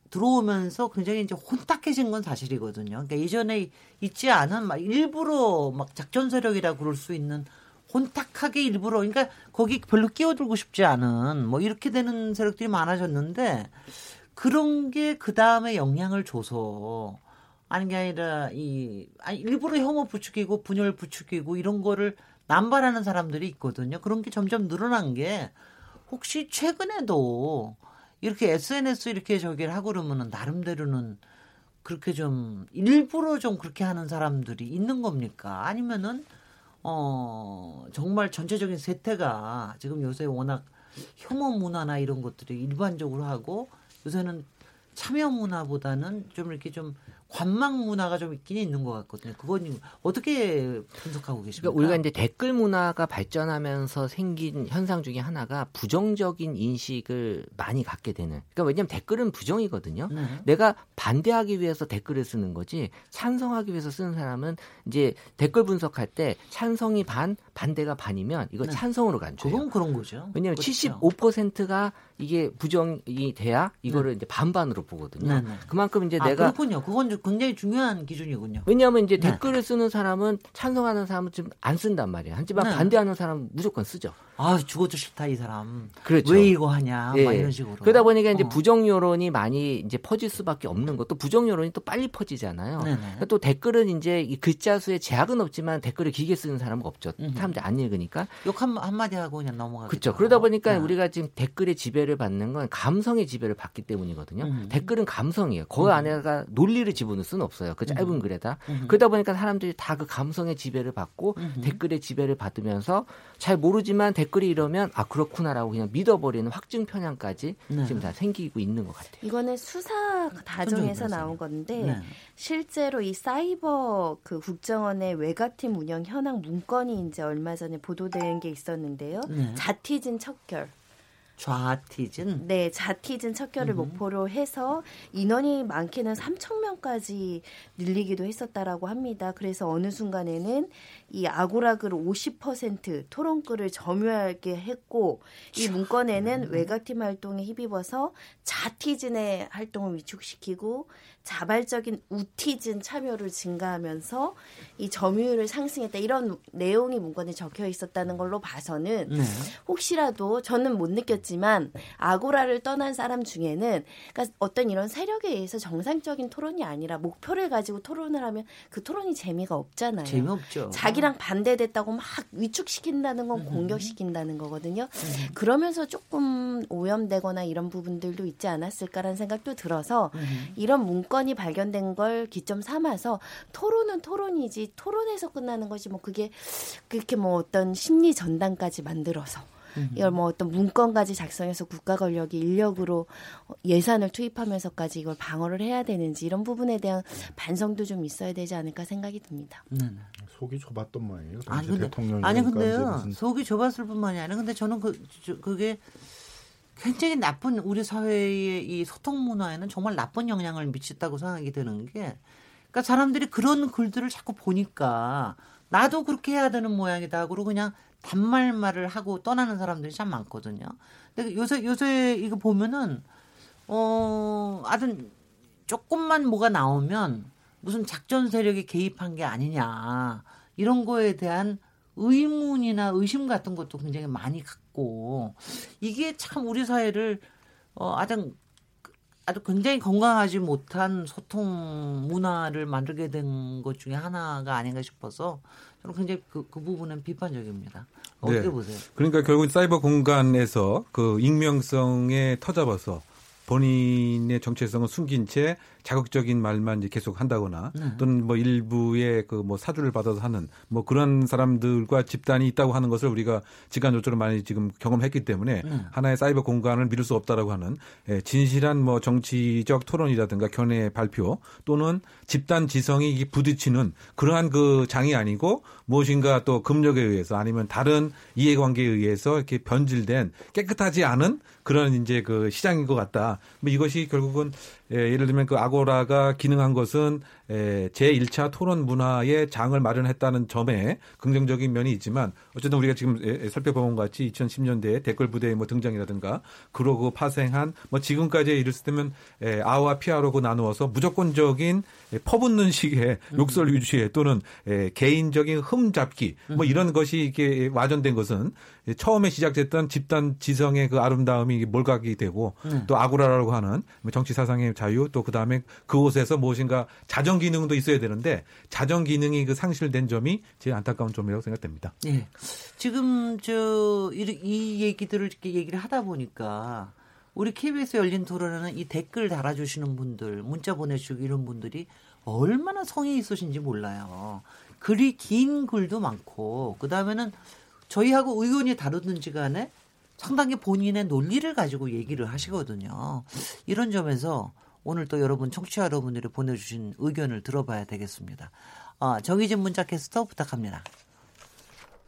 들어오면서 굉장히 이제 혼탁해진 건 사실이거든요. 그러니까 예전에 있지 않은 막 일부러 막 작전 세력이라 그럴 수 있는 혼탁하게 일부러 그러니까 거기 별로 끼어들고 싶지 않은 뭐 이렇게 되는 세력들이 많아졌는데 그런 게 그 다음에 영향을 줘서 아닌 게 아니라 이 아니 일부러 혐오 부추기고 분열 부추기고 이런 거를 남발하는 사람들이 있거든요. 그런 게 점점 늘어난 게 혹시 최근에도 이렇게 SNS 이렇게 저기를 하고 그러면은 나름대로는 그렇게 좀 일부러 좀 그렇게 하는 사람들이 있는 겁니까? 아니면은 어 정말 전체적인 세태가 지금 요새 워낙 혐오 문화나 이런 것들이 일반적으로 하고 요새는 참여 문화보다는 좀 이렇게 좀 관망 문화가 좀 있긴 있는 것 같거든요. 그건 어떻게 분석하고 계십니까? 그러니까 우리가 이제 댓글 문화가 발전하면서 생긴 현상 중에 하나가 부정적인 인식을 많이 갖게 되는. 그러니까 왜냐하면 댓글은 부정이거든요. 네. 내가 반대하기 위해서 댓글을 쓰는 거지 찬성하기 위해서 쓰는 사람은 이제 댓글 분석할 때 찬성이 반, 반대가 반이면 이거 네. 찬성으로 간주해요. 그건 그런 거죠. 왜냐하면 그렇죠. 75%가 이게 부정이 돼야 이거를 이제 반반으로 보거든요. 네, 네. 그만큼 이제 아, 내가 그렇군요. 그건 좀 굉장히 중요한 기준이군요. 왜냐하면 이제 네. 댓글을 쓰는 사람은 찬성하는 사람은 좀안 쓴단 말이에요. 하지만 네. 반대하는 사람은 무조건 쓰죠. 아 죽어도 싫다 이 사람. 그렇죠. 왜 이거 하냐? 예. 막 이런 식으로. 그러다 보니까 이제 어. 부정 여론이 많이 이제 퍼질 수밖에 없는 것도 부정 여론이 또 빨리 퍼지잖아요. 그러니까 또 댓글은 이제 이 글자 수에 제약은 없지만 댓글을 길게 쓰는 사람은 없죠. 사람들이 안 읽으니까. 욕 한, 한마디 하고 그냥 넘어가고. 그렇죠. 그러다 보니까 네. 우리가 지금 댓글의 지배를 받는 건 감성의 지배를 받기 때문이거든요. 음. 댓글은 감성이에요. 그 음. 안에가 논리를 집어넣을 수는 없어요. 그 짧은 음. 글에다. 음. 그러다 보니까 사람들이 다 그 감성의 지배를 받고 음. 댓글의 지배를 받으면서 잘 모르지만 댓글이 이러면 아 그렇구나라고 그냥 믿어버리는 확증 편향까지 네. 지금 다 생기고 있는 것 같아요. 이거는 수사 다정에서 나온 건데 네. 실제로 이 사이버 그 국정원의 외가팀 운영 현황 문건이 이제 얼마 전에 보도된 게 있었는데요. 네. 자티즌 척결. 좌티즌. 네, 자티즌 척결을 목표로 해서 인원이 많게는 3천 명까지 늘리기도 했었다라고 합니다. 그래서 어느 순간에는 이 아고라 글 50% 토론글을 점유하게 했고 이 문건에는 외곽팀 활동에 힘입어서 자티즌의 활동을 위축시키고 자발적인 우티즌 참여를 증가하면서 이 점유율을 상승했다 이런 내용이 문건에 적혀 있었다는 걸로 봐서는 네. 혹시라도 저는 못 느꼈지만 아고라를 떠난 사람 중에는 그러니까 어떤 이런 세력에 의해서 정상적인 토론이 아니라 목표를 가지고 토론을 하면 그 토론이 재미가 없잖아요. 재미없죠. 자기 랑 반대됐다고 막 위축시킨다는 건 공격시킨다는 거거든요. 그러면서 조금 오염되거나 이런 부분들도 있지 않았을까라는 생각도 들어서 이런 문건이 발견된 걸 기점 삼아서 토론은 토론이지 토론에서 끝나는 것이 뭐 그게 그렇게 뭐 어떤 심리 전단까지 만들어서 이걸 뭐 어떤 문건까지 작성해서 국가 권력이 인력으로 예산을 투입하면서까지 이걸 방어를 해야 되는지 이런 부분에 대한 반성도 좀 있어야 되지 않을까 생각이 듭니다. 네. 속이 좁았던 모양이에요. 아니 당시 근데 대통령이 아니 그러니까 근데요 무슨 속이 좁았을 뿐만이 아니라 근데 저는 그 저- 그게 굉장히 나쁜 우리 사회의 이 소통 문화에는 정말 나쁜 영향을 미쳤다고 생각이 드는 게 그러니까 사람들이 그런 글들을 자꾸 보니까 나도 그렇게 해야 되는 모양이다 그러고 그냥 단말말을 하고 떠나는 사람들이 참 많거든요. 근데 요새 요새 이거 보면은 어 하여튼 조금만 뭐가 나오면 무슨 작전 세력이 개입한 게 아니냐 이런 거에 대한 의문이나 의심 같은 것도 굉장히 많이 갖고 이게 참 우리 사회를 어 아주 아주 굉장히 건강하지 못한 소통 문화를 만들게 된 것 중에 하나가 아닌가 싶어서 저는 굉장히 그, 그 부분은 비판적입니다. 어떻게 네. 보세요? 그러니까 결국 사이버 공간에서 그 익명성에 터잡아서 본인의 정체성을 숨긴 채 자극적인 말만 이제 계속 한다거나 네. 또는 뭐 일부의 그 뭐 사주를 받아서 하는 뭐 그런 사람들과 집단이 있다고 하는 것을 우리가 지간적으로 많이 지금 경험했기 때문에 네. 하나의 사이버 공간을 믿을 수 없다라고 하는 예, 진실한 뭐 정치적 토론이라든가 견해 발표 또는 집단 지성이 부딪히는 그러한 그 장이 아니고 무엇인가 또 금력에 의해서 아니면 다른 이해관계에 의해서 이렇게 변질된 깨끗하지 않은 그런 이제 그 시장인 것 같다. 뭐 이것이 결국은 예, 예를 들면 그 아고 라가 기능한 것은 예, 제1차 토론 문화의 장을 마련했다는 점에 긍정적인 면이 있지만 어쨌든 우리가 지금 예, 예, 살펴본 것 같이 2010년대에 댓글 부대의 뭐 등장이라든가 그러고 파생한 뭐 지금까지 이랬을 때면 예, 아와 피아로 그 나누어서 무조건적인 예, 퍼붓는 식의 욕설 유지에 또는 예, 개인적인 흠 잡기 뭐 이런 것이 이렇게 와전된 것은 예, 처음에 시작됐던 집단 지성의 그 아름다움이 이게 몰각이 되고 네. 또 아고라라고 하는 뭐 정치 사상의 자유 또 그다음에 그곳에서 무엇인가 자정 기능도 있어야 되는데 자정 기능이 그 상실된 점이 제일 안타까운 점이라고 생각됩니다. 예. 지금 저 이, 이 얘기들을 이렇게 얘기를 하다 보니까 우리 KBS 열린 토론에는 이 댓글 달아주시는 분들, 문자 보내주시고 이런 분들이 얼마나 성의 있으신지 몰라요. 글이 긴 글도 많고 그 다음에는 저희하고 의견이 다르든지 간에 상당히 본인의 논리를 가지고 얘기를 하시거든요. 이런 점에서 오늘 또 여러분 청취자 여러분들이 보내주신 의견을 들어봐야 되겠습니다. 아, 정희진 문자 캐스터 부탁합니다.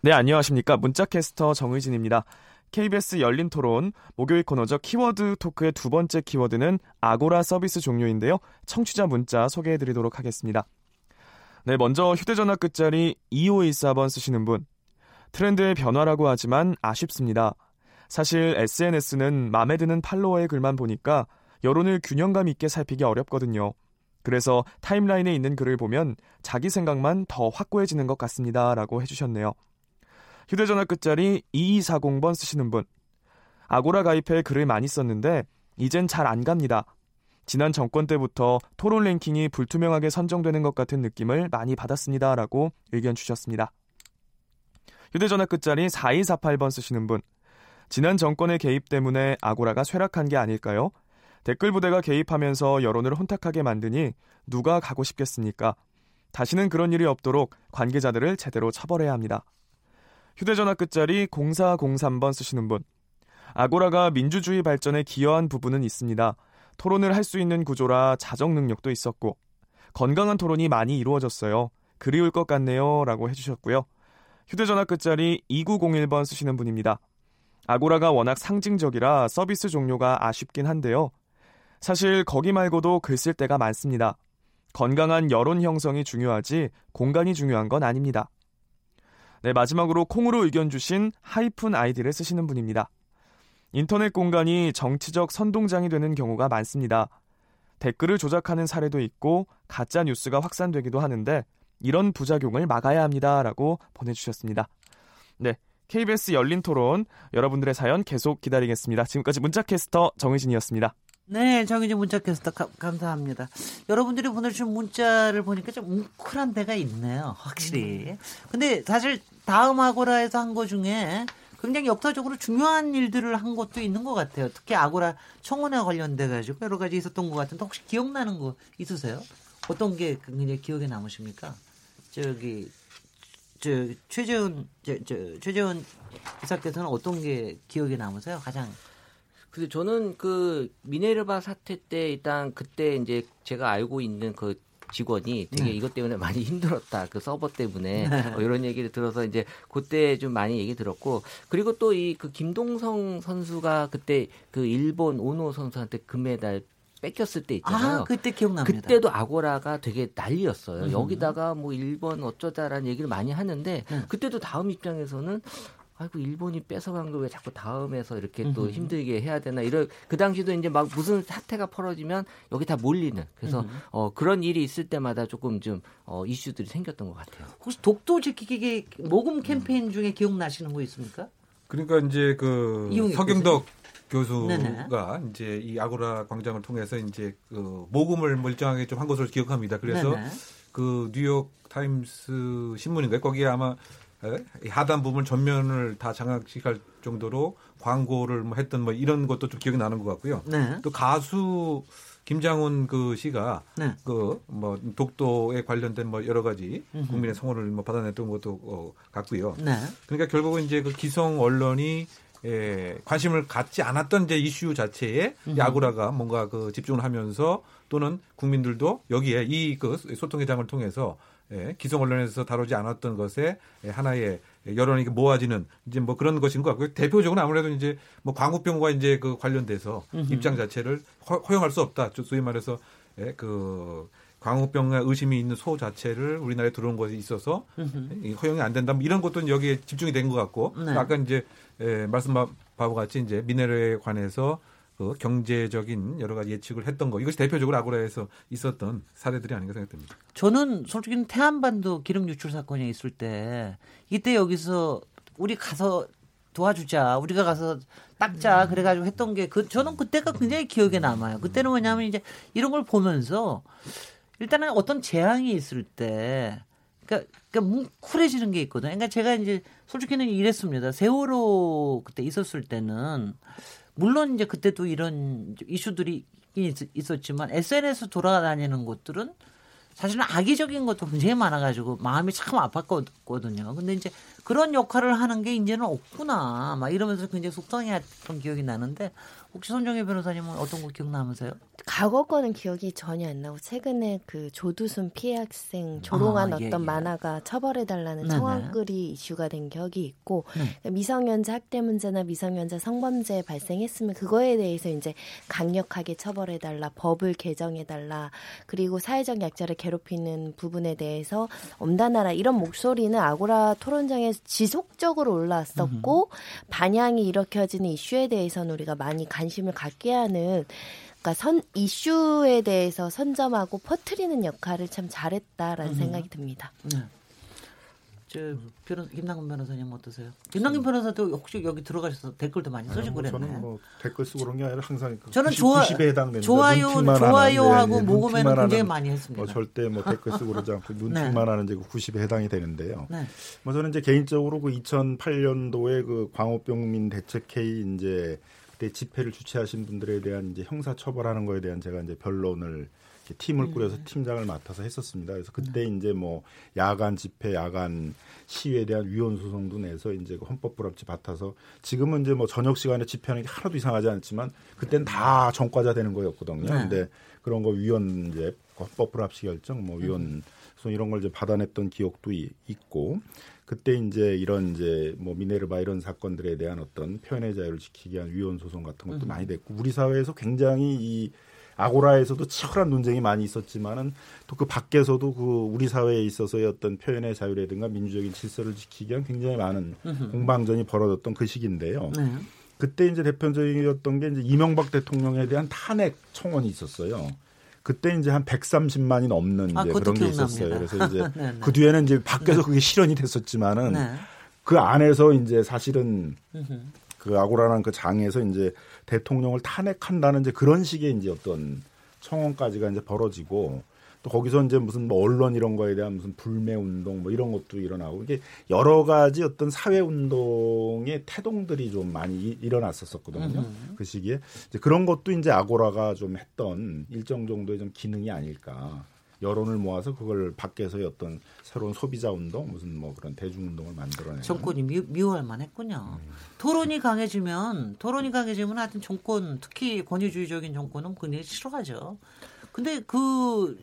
네, 안녕하십니까. 문자캐스터 정의진입니다. KBS 열린 토론 목요일 코너죠. 키워드 토크의 두 번째 키워드는 아고라 서비스 종료인데요. 청취자 문자 소개해 드리도록 하겠습니다. 네, 먼저 휴대전화 끝자리 2514번 쓰시는 분. 트렌드의 변화라고 하지만 아쉽습니다. 사실 SNS는 마음에 드는 팔로워의 글만 보니까 여론을 균형감 있게 살피기 어렵거든요. 그래서 타임라인에 있는 글을 보면 자기 생각만 더 확고해지는 것 같습니다. 라고 해주셨네요. 휴대전화 끝자리 2240번 쓰시는 분. 아고라 가입해 글을 많이 썼는데 이젠 잘 안 갑니다. 지난 정권 때부터 토론 랭킹이 불투명하게 선정되는 것 같은 느낌을 많이 받았습니다. 라고 의견 주셨습니다. 휴대전화 끝자리 4248번 쓰시는 분. 지난 정권의 개입 때문에 아고라가 쇠락한 게 아닐까요? 댓글 부대가 개입하면서 여론을 혼탁하게 만드니 누가 가고 싶겠습니까? 다시는 그런 일이 없도록 관계자들을 제대로 처벌해야 합니다. 휴대전화 끝자리 0403번 쓰시는 분. 아고라가 민주주의 발전에 기여한 부분은 있습니다. 토론을 할 수 있는 구조라 자정 능력도 있었고 건강한 토론이 많이 이루어졌어요. 그리울 것 같네요. 라고 해주셨고요. 휴대전화 끝자리 2901번 쓰시는 분입니다. 아고라가 워낙 상징적이라 서비스 종료가 아쉽긴 한데요. 사실 거기 말고도 글 쓸 때가 많습니다. 건강한 여론 형성이 중요하지 공간이 중요한 건 아닙니다. 네, 마지막으로 콩으로 의견 주신 하이픈 아이디를 쓰시는 분입니다. 인터넷 공간이 정치적 선동장이 되는 경우가 많습니다. 댓글을 조작하는 사례도 있고 가짜 뉴스가 확산되기도 하는데 이런 부작용을 막아야 합니다라고 보내주셨습니다. 네, KBS 열린 토론 여러분들의 사연 계속 기다리겠습니다. 지금까지 문자캐스터 정의진이었습니다. 네, 정의진 문자 캐스터 가, 감사합니다. 여러분들이 보내주신 문자를 보니까 좀 뭉클한 데가 있네요, 확실히. 근데 사실 다음 아고라에서 한 거 중에 굉장히 역사적으로 중요한 일들을 한 것도 있는 것 같아요. 특히 아고라 청원에 관련돼 가지고 여러 가지 있었던 것 같은데 혹시 기억나는 거 있으세요? 어떤 게 굉장히 기억에 남으십니까? 저기 저 최재훈 저, 저 최재훈 기사께서는 어떤 게 기억에 남으세요? 가장 근데 저는 그 미네르바 사태 때 일단 그때 이제 제가 알고 있는 그 직원이 되게 네. 이것 때문에 많이 힘들었다. 그 서버 때문에 네. 어, 이런 얘기를 들어서 이제 그때 좀 많이 얘기 들었고 그리고 또 이 그 김동성 선수가 그때 그 일본 오노 선수한테 금메달 뺏겼을 때 있잖아요. 아 그때 기억납니다. 그때도 아고라가 되게 난리였어요. 음. 여기다가 뭐 일본 어쩌다라는 얘기를 많이 하는데 네. 그때도 다음 입장에서는 아이고 일본이 뺏어간 걸왜 자꾸 다음에서 이렇게 또 음흠. 힘들게 해야 되나 이런 그 당시도 이제 막 무슨 사태가 벌어지면 여기 다 몰리는 그래서 음흠. 어 그런 일이 있을 때마다 조금 좀 어, 이슈들이 생겼던 것 같아요. 혹시 독도 지키기 모금 캠페인 중에 기억나시는 거 있습니까? 그러니까 이제 그 서경덕 네네. 교수가 이제 이 아고라 광장을 통해서 이제 그 모금을 뭐 일정하게 좀 한 것으로 기억합니다. 그래서 네네. 그 뉴욕 타임스 신문인가요? 거기에 아마 하단 부분 전면을 다 장악시킬 정도로 광고를 뭐 했던 뭐 이런 것도 좀 기억이 나는 것 같고요. 네. 또 가수 김장훈 그 씨가 네. 그뭐 독도에 관련된 뭐 여러 가지. 국민의 성원을 뭐 받아냈던 것도 어, 같고요. 네. 그러니까 결국은 이제 그 기성 언론이 에, 관심을 갖지 않았던 이제 이슈 자체에 음흠. 아고라가 뭔가 그 집중을 하면서 또는 국민들도 여기에 이 그 소통회장을 통해서 예, 기성 언론에서 다루지 않았던 것에 예, 하나의 여론이 모아지는 이제 뭐 그런 것인 것 같고요. 대표적으로 아무래도 이제 뭐 광우병과 이제 그 관련돼서 음흠. 입장 자체를 허, 허용할 수 없다. 저 소위 말해서 예, 그 광우병과 의심이 있는 소 자체를 우리나라에 들어온 것이 있어서 음흠. 이 허용이 안 된다. 뭐 이런 것도 여기에 집중이 된 것 같고 네. 아까 이제 에, 말씀 바와 같이 이제 미네랄에 관해서 그 경제적인 여러 가지 예측을 했던 거 이것이 대표적으로 아고라에서 있었던 사례들이 아닌가 생각됩니다. 저는 솔직히 태안반도 기름 유출 사건이 있을 때 이때 여기서 우리 가서 도와주자 우리가 가서 닦자 그래가지고 했던 게 그 저는 그때가 굉장히 기억에 남아요. 그때는 뭐냐면 이제 이런 걸 보면서 일단은 어떤 재앙이 있을 때 그러니까, 그러니까 뭉클해지는 게 있거든요. 그러니까 제가 이제 솔직히는 이랬습니다. 세월호 그때 있었을 때는 물론 이제 그때도 이런 이슈들이 있- 있었지만 SNS 돌아다니는 것들은 사실은 악의적인 것도 굉장히 많아가지고 마음이 참 아팠거든요. 근데 이제 그런 역할을 하는 게 이제는 없구나. 막 이러면서 굉장히 속상해했던 기억이 나는데 혹시 손정혜 변호사님은 어떤 거 기억나면서요? 과거 거는 기억이 전혀 안 나고 최근에 그 조두순 피해 학생 조롱한 아, 예, 어떤 예. 만화가 처벌해달라는 네네. 청원글이 이슈가 된 격이 있고 네. 그러니까 미성년자 학대 문제나 미성년자 성범죄 발생했으면 그거에 대해서 이제 강력하게 처벌해달라 법을 개정해달라 그리고 사회적 약자를 괴롭히는 부분에 대해서 엄단하라 이런 목소리는 아고라 토론장에 지속적으로 올라왔었고 반향이 일으켜지는 이슈에 대해서는 우리가 많이 관심을 갖게 하는 그러니까 선 이슈에 대해서 선점하고 퍼트리는 역할을 참 잘했다라는 음흠. 생각이 듭니다. 네. 저 변호 김남근 변호사님 어떠세요? 김남근 변호사도 혹시 여기 들어가셔서 댓글도 많이 쓰시고 뭐 그랬나요? 저는 뭐 댓글 쓰고 그런 게 아니라 항상 그 저는 90, 좋아- 90에 해당되는 좋아요- 좋아요하고 하는, 예, 예, 모금에는 굉장히 많이 했습니다. 뭐 절대 뭐 댓글 쓰고 그러지 않고 눈팅만 네. 하는 이제 그 90에 해당이 되는데요. 네. 뭐 저는 이제 개인적으로 그 2008년도에 그 광우병민 대책회의 이제 그때 집회를 주최하신 분들에 대한 이제 형사 처벌하는 거에 대한 제가 이제 변론을 팀을 꾸려서 팀장을 맡아서 했었습니다. 그래서 그때 이제 뭐 야간 집회, 야간 시위에 대한 위헌 소송도 내서 이제 그 헌법 불합치 받아서 지금은 이제 뭐 저녁 시간에 집회하는 게 하나도 이상하지 않지만 그때는 다 전과자 되는 거였거든요. 네. 근데 그런 거 위헌 이제 헌법 불합치 결정 뭐 위헌 소송 이런 걸 이제 받아냈던 기억도 이- 있고 그때 이제 이런 이제 뭐 미네르바 이런 사건들에 대한 어떤 표현의 자유를 지키기 위한 위헌 소송 같은 것도 음. 많이 됐고 우리 사회에서 굉장히 이 아고라에서도 치열한 논쟁이 많이 있었지만은 또 그 밖에서도 그 우리 사회에 있어서의 어떤 표현의 자유라든가 민주적인 질서를 지키기 위한 굉장히 많은 음흠. 공방전이 벌어졌던 그 시기인데요. 네. 그때 이제 대표적이었던 게 이제 이명박 대통령에 대한 탄핵 청원이 있었어요. 그때 이제 한 130만이 넘는 아, 이제 그런 게. 있었어요. 그래서 이제 네, 네. 그 뒤에는 이제 밖에서 그게 실현이 됐었지만은 네. 그 안에서 이제 사실은 그 아고라라는 그 장에서 이제 대통령을 탄핵한다는 이제 그런 식의 이제 어떤 청원까지가 이제 벌어지고 또 거기서 이제 무슨 뭐 언론 이런 거에 대한 무슨 불매 운동 뭐 이런 것도 일어나고 이게 여러 가지 어떤 사회 운동의 태동들이 좀 많이 이- 일어났었었거든요. 음. 그 시기에 이제 그런 것도 이제 아고라가 좀 했던 일정 정도의 좀 기능이 아닐까. 여론을 모아서 그걸 밖에서의 어떤 새로운 소비자 운동 무슨 뭐 그런 대중 운동을 만들어내는 정권이 미, 미워할 만 했군요. 토론이 강해지면 토론이 강해지면 하여튼 정권 특히 권위주의적인 정권은 굉장히 싫어하죠. 근데 그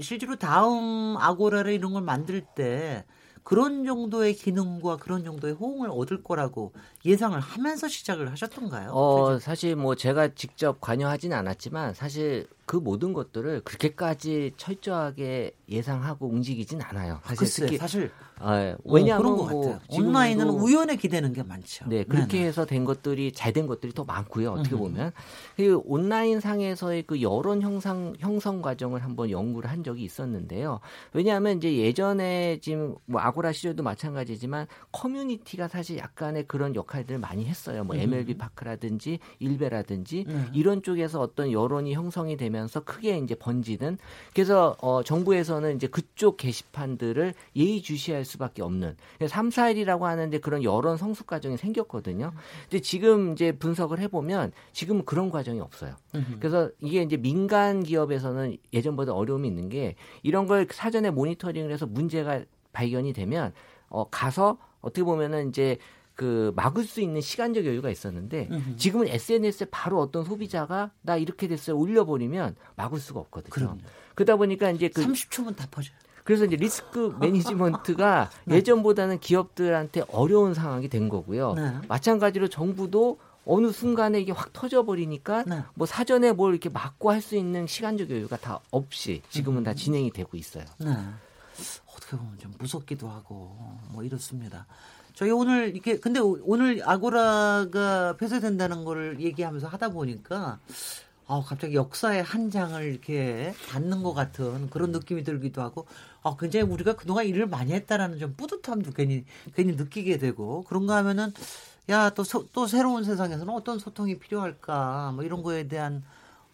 실제로 다음 아고라를 이런 걸 만들 때 그런 정도의 기능과 그런 정도의 호응을 얻을 거라고 예상을 하면서 시작을 하셨던가요? 어, 사실 뭐 제가 직접 관여하지는 않았지만 사실 그 모든 것들을 그렇게까지 철저하게 예상하고 움직이진 않아요. 사실 글쎄, 특히 사실 아, 어, 왜냐하면 것뭐 온라인은 우연에 기대는 게 많죠. 네, 그렇게 네네. 해서 된 것들이 잘 된 것들이 더 많고요. 어떻게 음흠. 보면 그 온라인 상에서의 그 여론 형성 형성 과정을 한번 연구를 한 적이 있었는데요. 왜냐하면 이제 예전에 지금 뭐 아고라 시절도 마찬가지지만 커뮤니티가 사실 약간의 그런 역할들을 많이 했어요. 뭐 음. MLB 파크라든지 일베라든지 네. 이런 쪽에서 어떤 여론이 형성이 되면 서 크게 이제 번지는 그래서 어 정부에서는 이제 그쪽 게시판들을 예의주시할 수밖에 없는 3, 4일이라고 하는데 그런 여론 성숙 과정이 생겼거든요. 근데 지금 이제 분석을 해보면 지금 그런 과정이 없어요. 그래서 이게 이제 민간 기업에서는 예전보다 어려움이 있는 게 이런 걸 사전에 모니터링을 해서 문제가 발견이 되면 어 가서 어떻게 보면은 이제 그 막을 수 있는 시간적 여유가 있었는데. 지금은 SNS에 바로 어떤 소비자가 나 이렇게 됐어요 올려버리면 막을 수가 없거든요. 그럼요. 그러다 보니까 이제 그 30초면 다 퍼져요. 그래서 이제 리스크 매니지먼트가 예전보다는 기업들한테 어려운 상황이 된 거고요. 네. 마찬가지로 정부도 어느 순간에 이게 확 터져버리니까 네. 뭐 사전에 뭘 이렇게 막고 할 수 있는 시간적 여유가 다 없이 지금은 다 진행이 되고 있어요. 네. 어떻게 보면 좀 무섭기도 하고 뭐 이렇습니다. 저희 오늘 이렇게 근데 오- 오늘 아고라가 폐쇄된다는 거를 얘기하면서 하다 보니까 아 갑자기 역사의 한 장을 이렇게 닫는 것 같은 그런 느낌이 들기도 하고 아 굉장히 우리가 그동안 일을 많이 했다라는 좀 뿌듯함도 괜히 괜히 느끼게 되고 그런가 하면은 야또또 새로운 세상에서는 어떤 소통이 필요할까 뭐 이런 거에 대한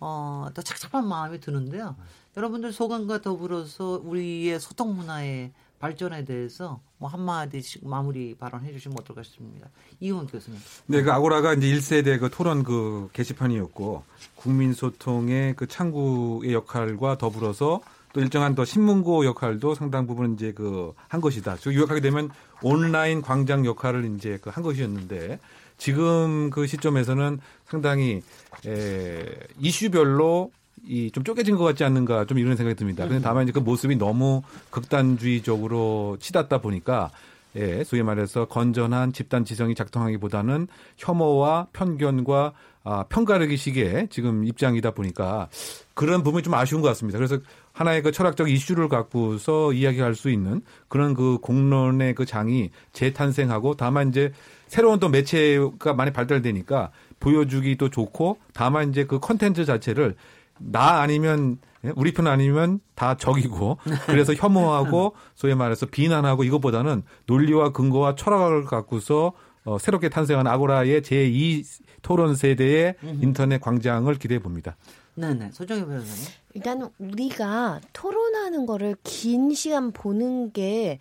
어, 또 착잡한 마음이 드는데요. 여러분들 소감과 더불어서 우리의 소통 문화의 발전에 대해서 뭐 한마디씩 마무리 발언해 주시면 어떨까 싶습니다. 이ሁ원 교수님. 네, 그 아고라가 이제 1세대 그 토론 그 게시판이었고 국민 소통의 그 창구의 역할과 더불어서 또 일정한 더 신문고 역할도 상당 부분 이제 그 한 것이다. 즉 요약하게 되면 온라인 광장 역할을 이제 그 한 것이었는데 지금 그 시점에서는 상당히 에, 이슈별로 이 좀 쪼개진 것 같지 않는가 좀 이런 생각이 듭니다. 근데 다만 이제 그 모습이 너무 극단주의적으로 치닫다 보니까 예, 소위 말해서 건전한 집단 지성이 작동하기보다는 혐오와 편견과 아, 편가르기 식의 지금 입장이다 보니까 그런 부분이 좀 아쉬운 것 같습니다. 그래서 하나의 그 철학적 이슈를 갖고서 이야기할 수 있는 그런 그 공론의 그 장이 재탄생하고 다만 이제 새로운 또 매체가 많이 발달되니까 보여주기도 좋고 다만 이제 그 컨텐츠 자체를 나 아니면 예, 우리 편 아니면 다 적이고 그래서 혐오하고 소위 말해서 비난하고 이것보다는 논리와 근거와 철학을 갖고서 어, 새롭게 탄생한 아고라의 제2 토론 세대의 인터넷 광장을 기대해 봅니다. 네네. 소정희 변호사님. 일단은 우리가 토론하는 거를 긴 시간 보는 게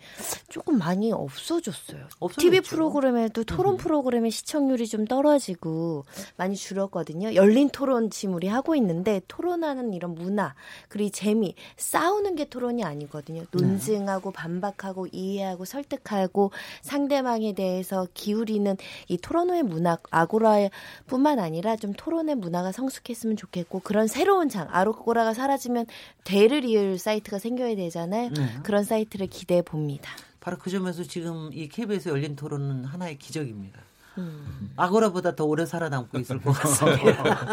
조금 많이 없어졌어요. 없어졌죠. TV 프로그램에도 토론 프로그램의 시청률이 좀 떨어지고 많이 줄었거든요. 열린 토론 지금 우리 하고 있는데 토론하는 이런 문화 그리고 재미 싸우는 게 토론이 아니거든요. 논증하고 반박하고 이해하고 설득하고 상대방에 대해서 기울이는 이 토론의 문화 아고라뿐만 아니라 좀 토론의 문화가 성숙했으면 좋겠고 그런 새로운 장 아고라가 사라지면 대를 이을 사이트가 생겨야 되잖아요. 네. 그런 사이트를 기대해 봅니다. 바로 그 점에서 지금 이 KBS 열린 토론은 하나의 기적입니다. 음. 아고라보다 더 오래 살아남고 있을 것 같습니다.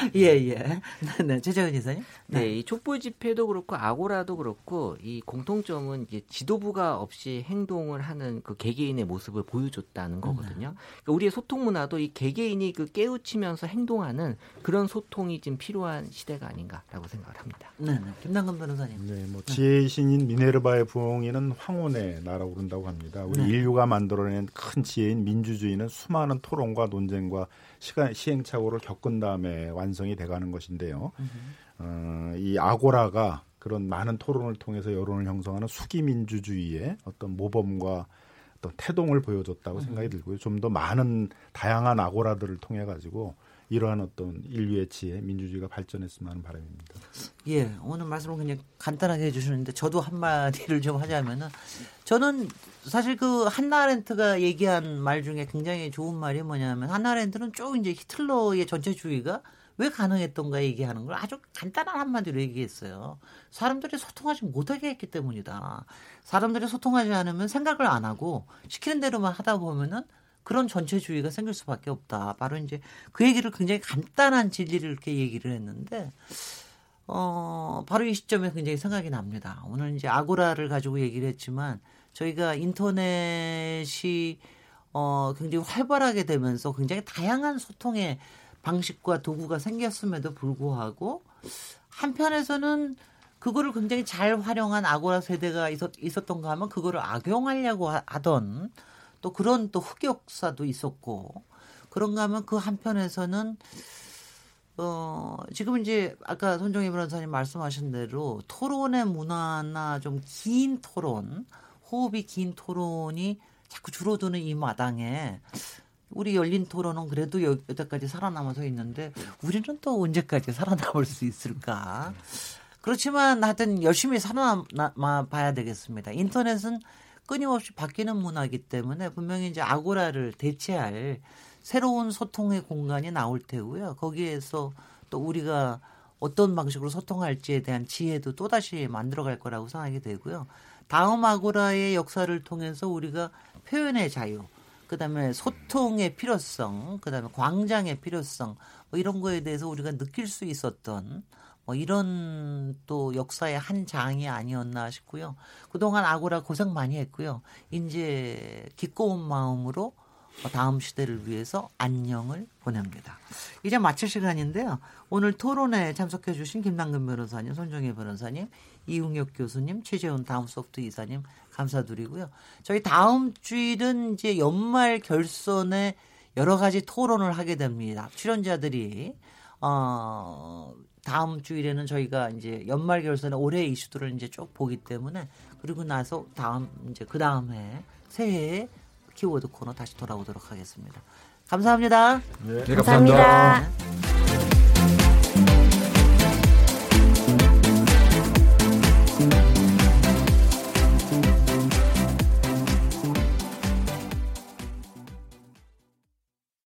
예, 예. 네, 네. 최재현 이사님. 네. 네, 이 촛불 집회도 그렇고 아고라도 그렇고 이 공통점은 이제 지도부가 없이 행동을 하는 그 개개인의 모습을 보여줬다는 거거든요. 음. 그러니까 우리의 소통 문화도 이 개개인이 그 깨우치면서 행동하는 그런 소통이 지금 필요한 시대가 아닌가라고 생각을 합니다. 네, 네. 김남근 변호사님. 네, 뭐 지혜의 신인 미네르바의 부엉이는 황혼의 나라고 그런다고 합니다. 우리 네. 인류가 만들어낸 큰 지혜인 민주 주의는 수많은 토론과 논쟁과 시간 시행착오를 겪은 다음에 완성이 돼가는 것인데요. 어, 이 아고라가 그런 많은 토론을 통해서 여론을 형성하는 수기 민주주의의 어떤 모범과 어떤 태동을 보여줬다고 생각이 들고요. 좀 더 많은 다양한 아고라들을 통해 가지고 이러한 어떤 인류의 지혜, 민주주의가 발전했으면 하는 바람입니다. 예, 오늘 말씀을 그냥 간단하게 해주시는데 저도 한 마디를 좀 하자면은 저는 사실 그 한나렌트가 얘기한 말 중에 굉장히 좋은 말이 뭐냐면 한나렌트는 쭉 이제 히틀러의 전체주의가 왜 가능했던가 얘기하는 걸 아주 간단한 한마디로 얘기했어요. 사람들이 소통하지 못하게 했기 때문이다. 사람들이 소통하지 않으면 생각을 안 하고 시키는 대로만 하다 보면은 그런 전체주의가 생길 수밖에 없다. 바로 이제 그 얘기를 굉장히 간단한 진리를 이렇게 얘기를 했는데 어 바로 이 시점에 굉장히 생각이 납니다. 오늘 이제 아고라를 가지고 얘기를 했지만 저희가 인터넷이 어 굉장히 활발하게 되면서 굉장히 다양한 소통의 방식과 도구가 생겼음에도 불구하고 한편에서는 그거를 굉장히 잘 활용한 아고라 세대가 있었, 있었던가 하면 그거를 악용하려고 하던 또 그런 또 흑역사도 있었고 그런가 하면 그 한편에서는 어 지금 이제 아까 손정희 변호사님 말씀하신 대로 토론의 문화나 좀 긴 토론, 호흡이 긴 토론이 자꾸 줄어드는 이 마당에 우리 열린 토론은 그래도 여태까지 살아남아서 있는데 우리는 또 언제까지 살아남을 수 있을까? 그렇지만 하여튼 열심히 살아남아 봐야 되겠습니다. 인터넷은 끊임없이 바뀌는 문화이기 때문에 분명히 이제 아고라를 대체할 새로운 소통의 공간이 나올 테고요. 거기에서 또 우리가 어떤 방식으로 소통할지에 대한 지혜도 또다시 만들어갈 거라고 생각이 되고요. 다음 아고라의 역사를 통해서 우리가 표현의 자유, 그다음에 소통의 필요성, 그다음에 광장의 필요성 뭐 이런 거에 대해서 우리가 느낄 수 있었던 뭐 이런 또 역사의 한 장이 아니었나 싶고요. 그동안 아고라 고생 많이 했고요. 이제 기꺼운 마음으로 다음 시대를 위해서 안녕을 보냅니다. 이제 마칠 시간인데요. 오늘 토론에 참석해 주신 김남근 변호사님, 손정혜 변호사님, 이웅혁 교수님, 최재훈 다음 소프트 이사님 감사드리고요. 저희 다음 주일은 이제 연말 결선에 여러 가지 토론을 하게 됩니다. 출연자들이 어 다음 주일에는 저희가 이제 연말 결선에 올해 이슈들을 이제 쭉 보기 때문에 그리고 나서 다음 이제 그 다음에 새해 키워드 코너 다시 돌아오도록 하겠습니다. 감사합니다. 네, 감사합니다. 감사합니다.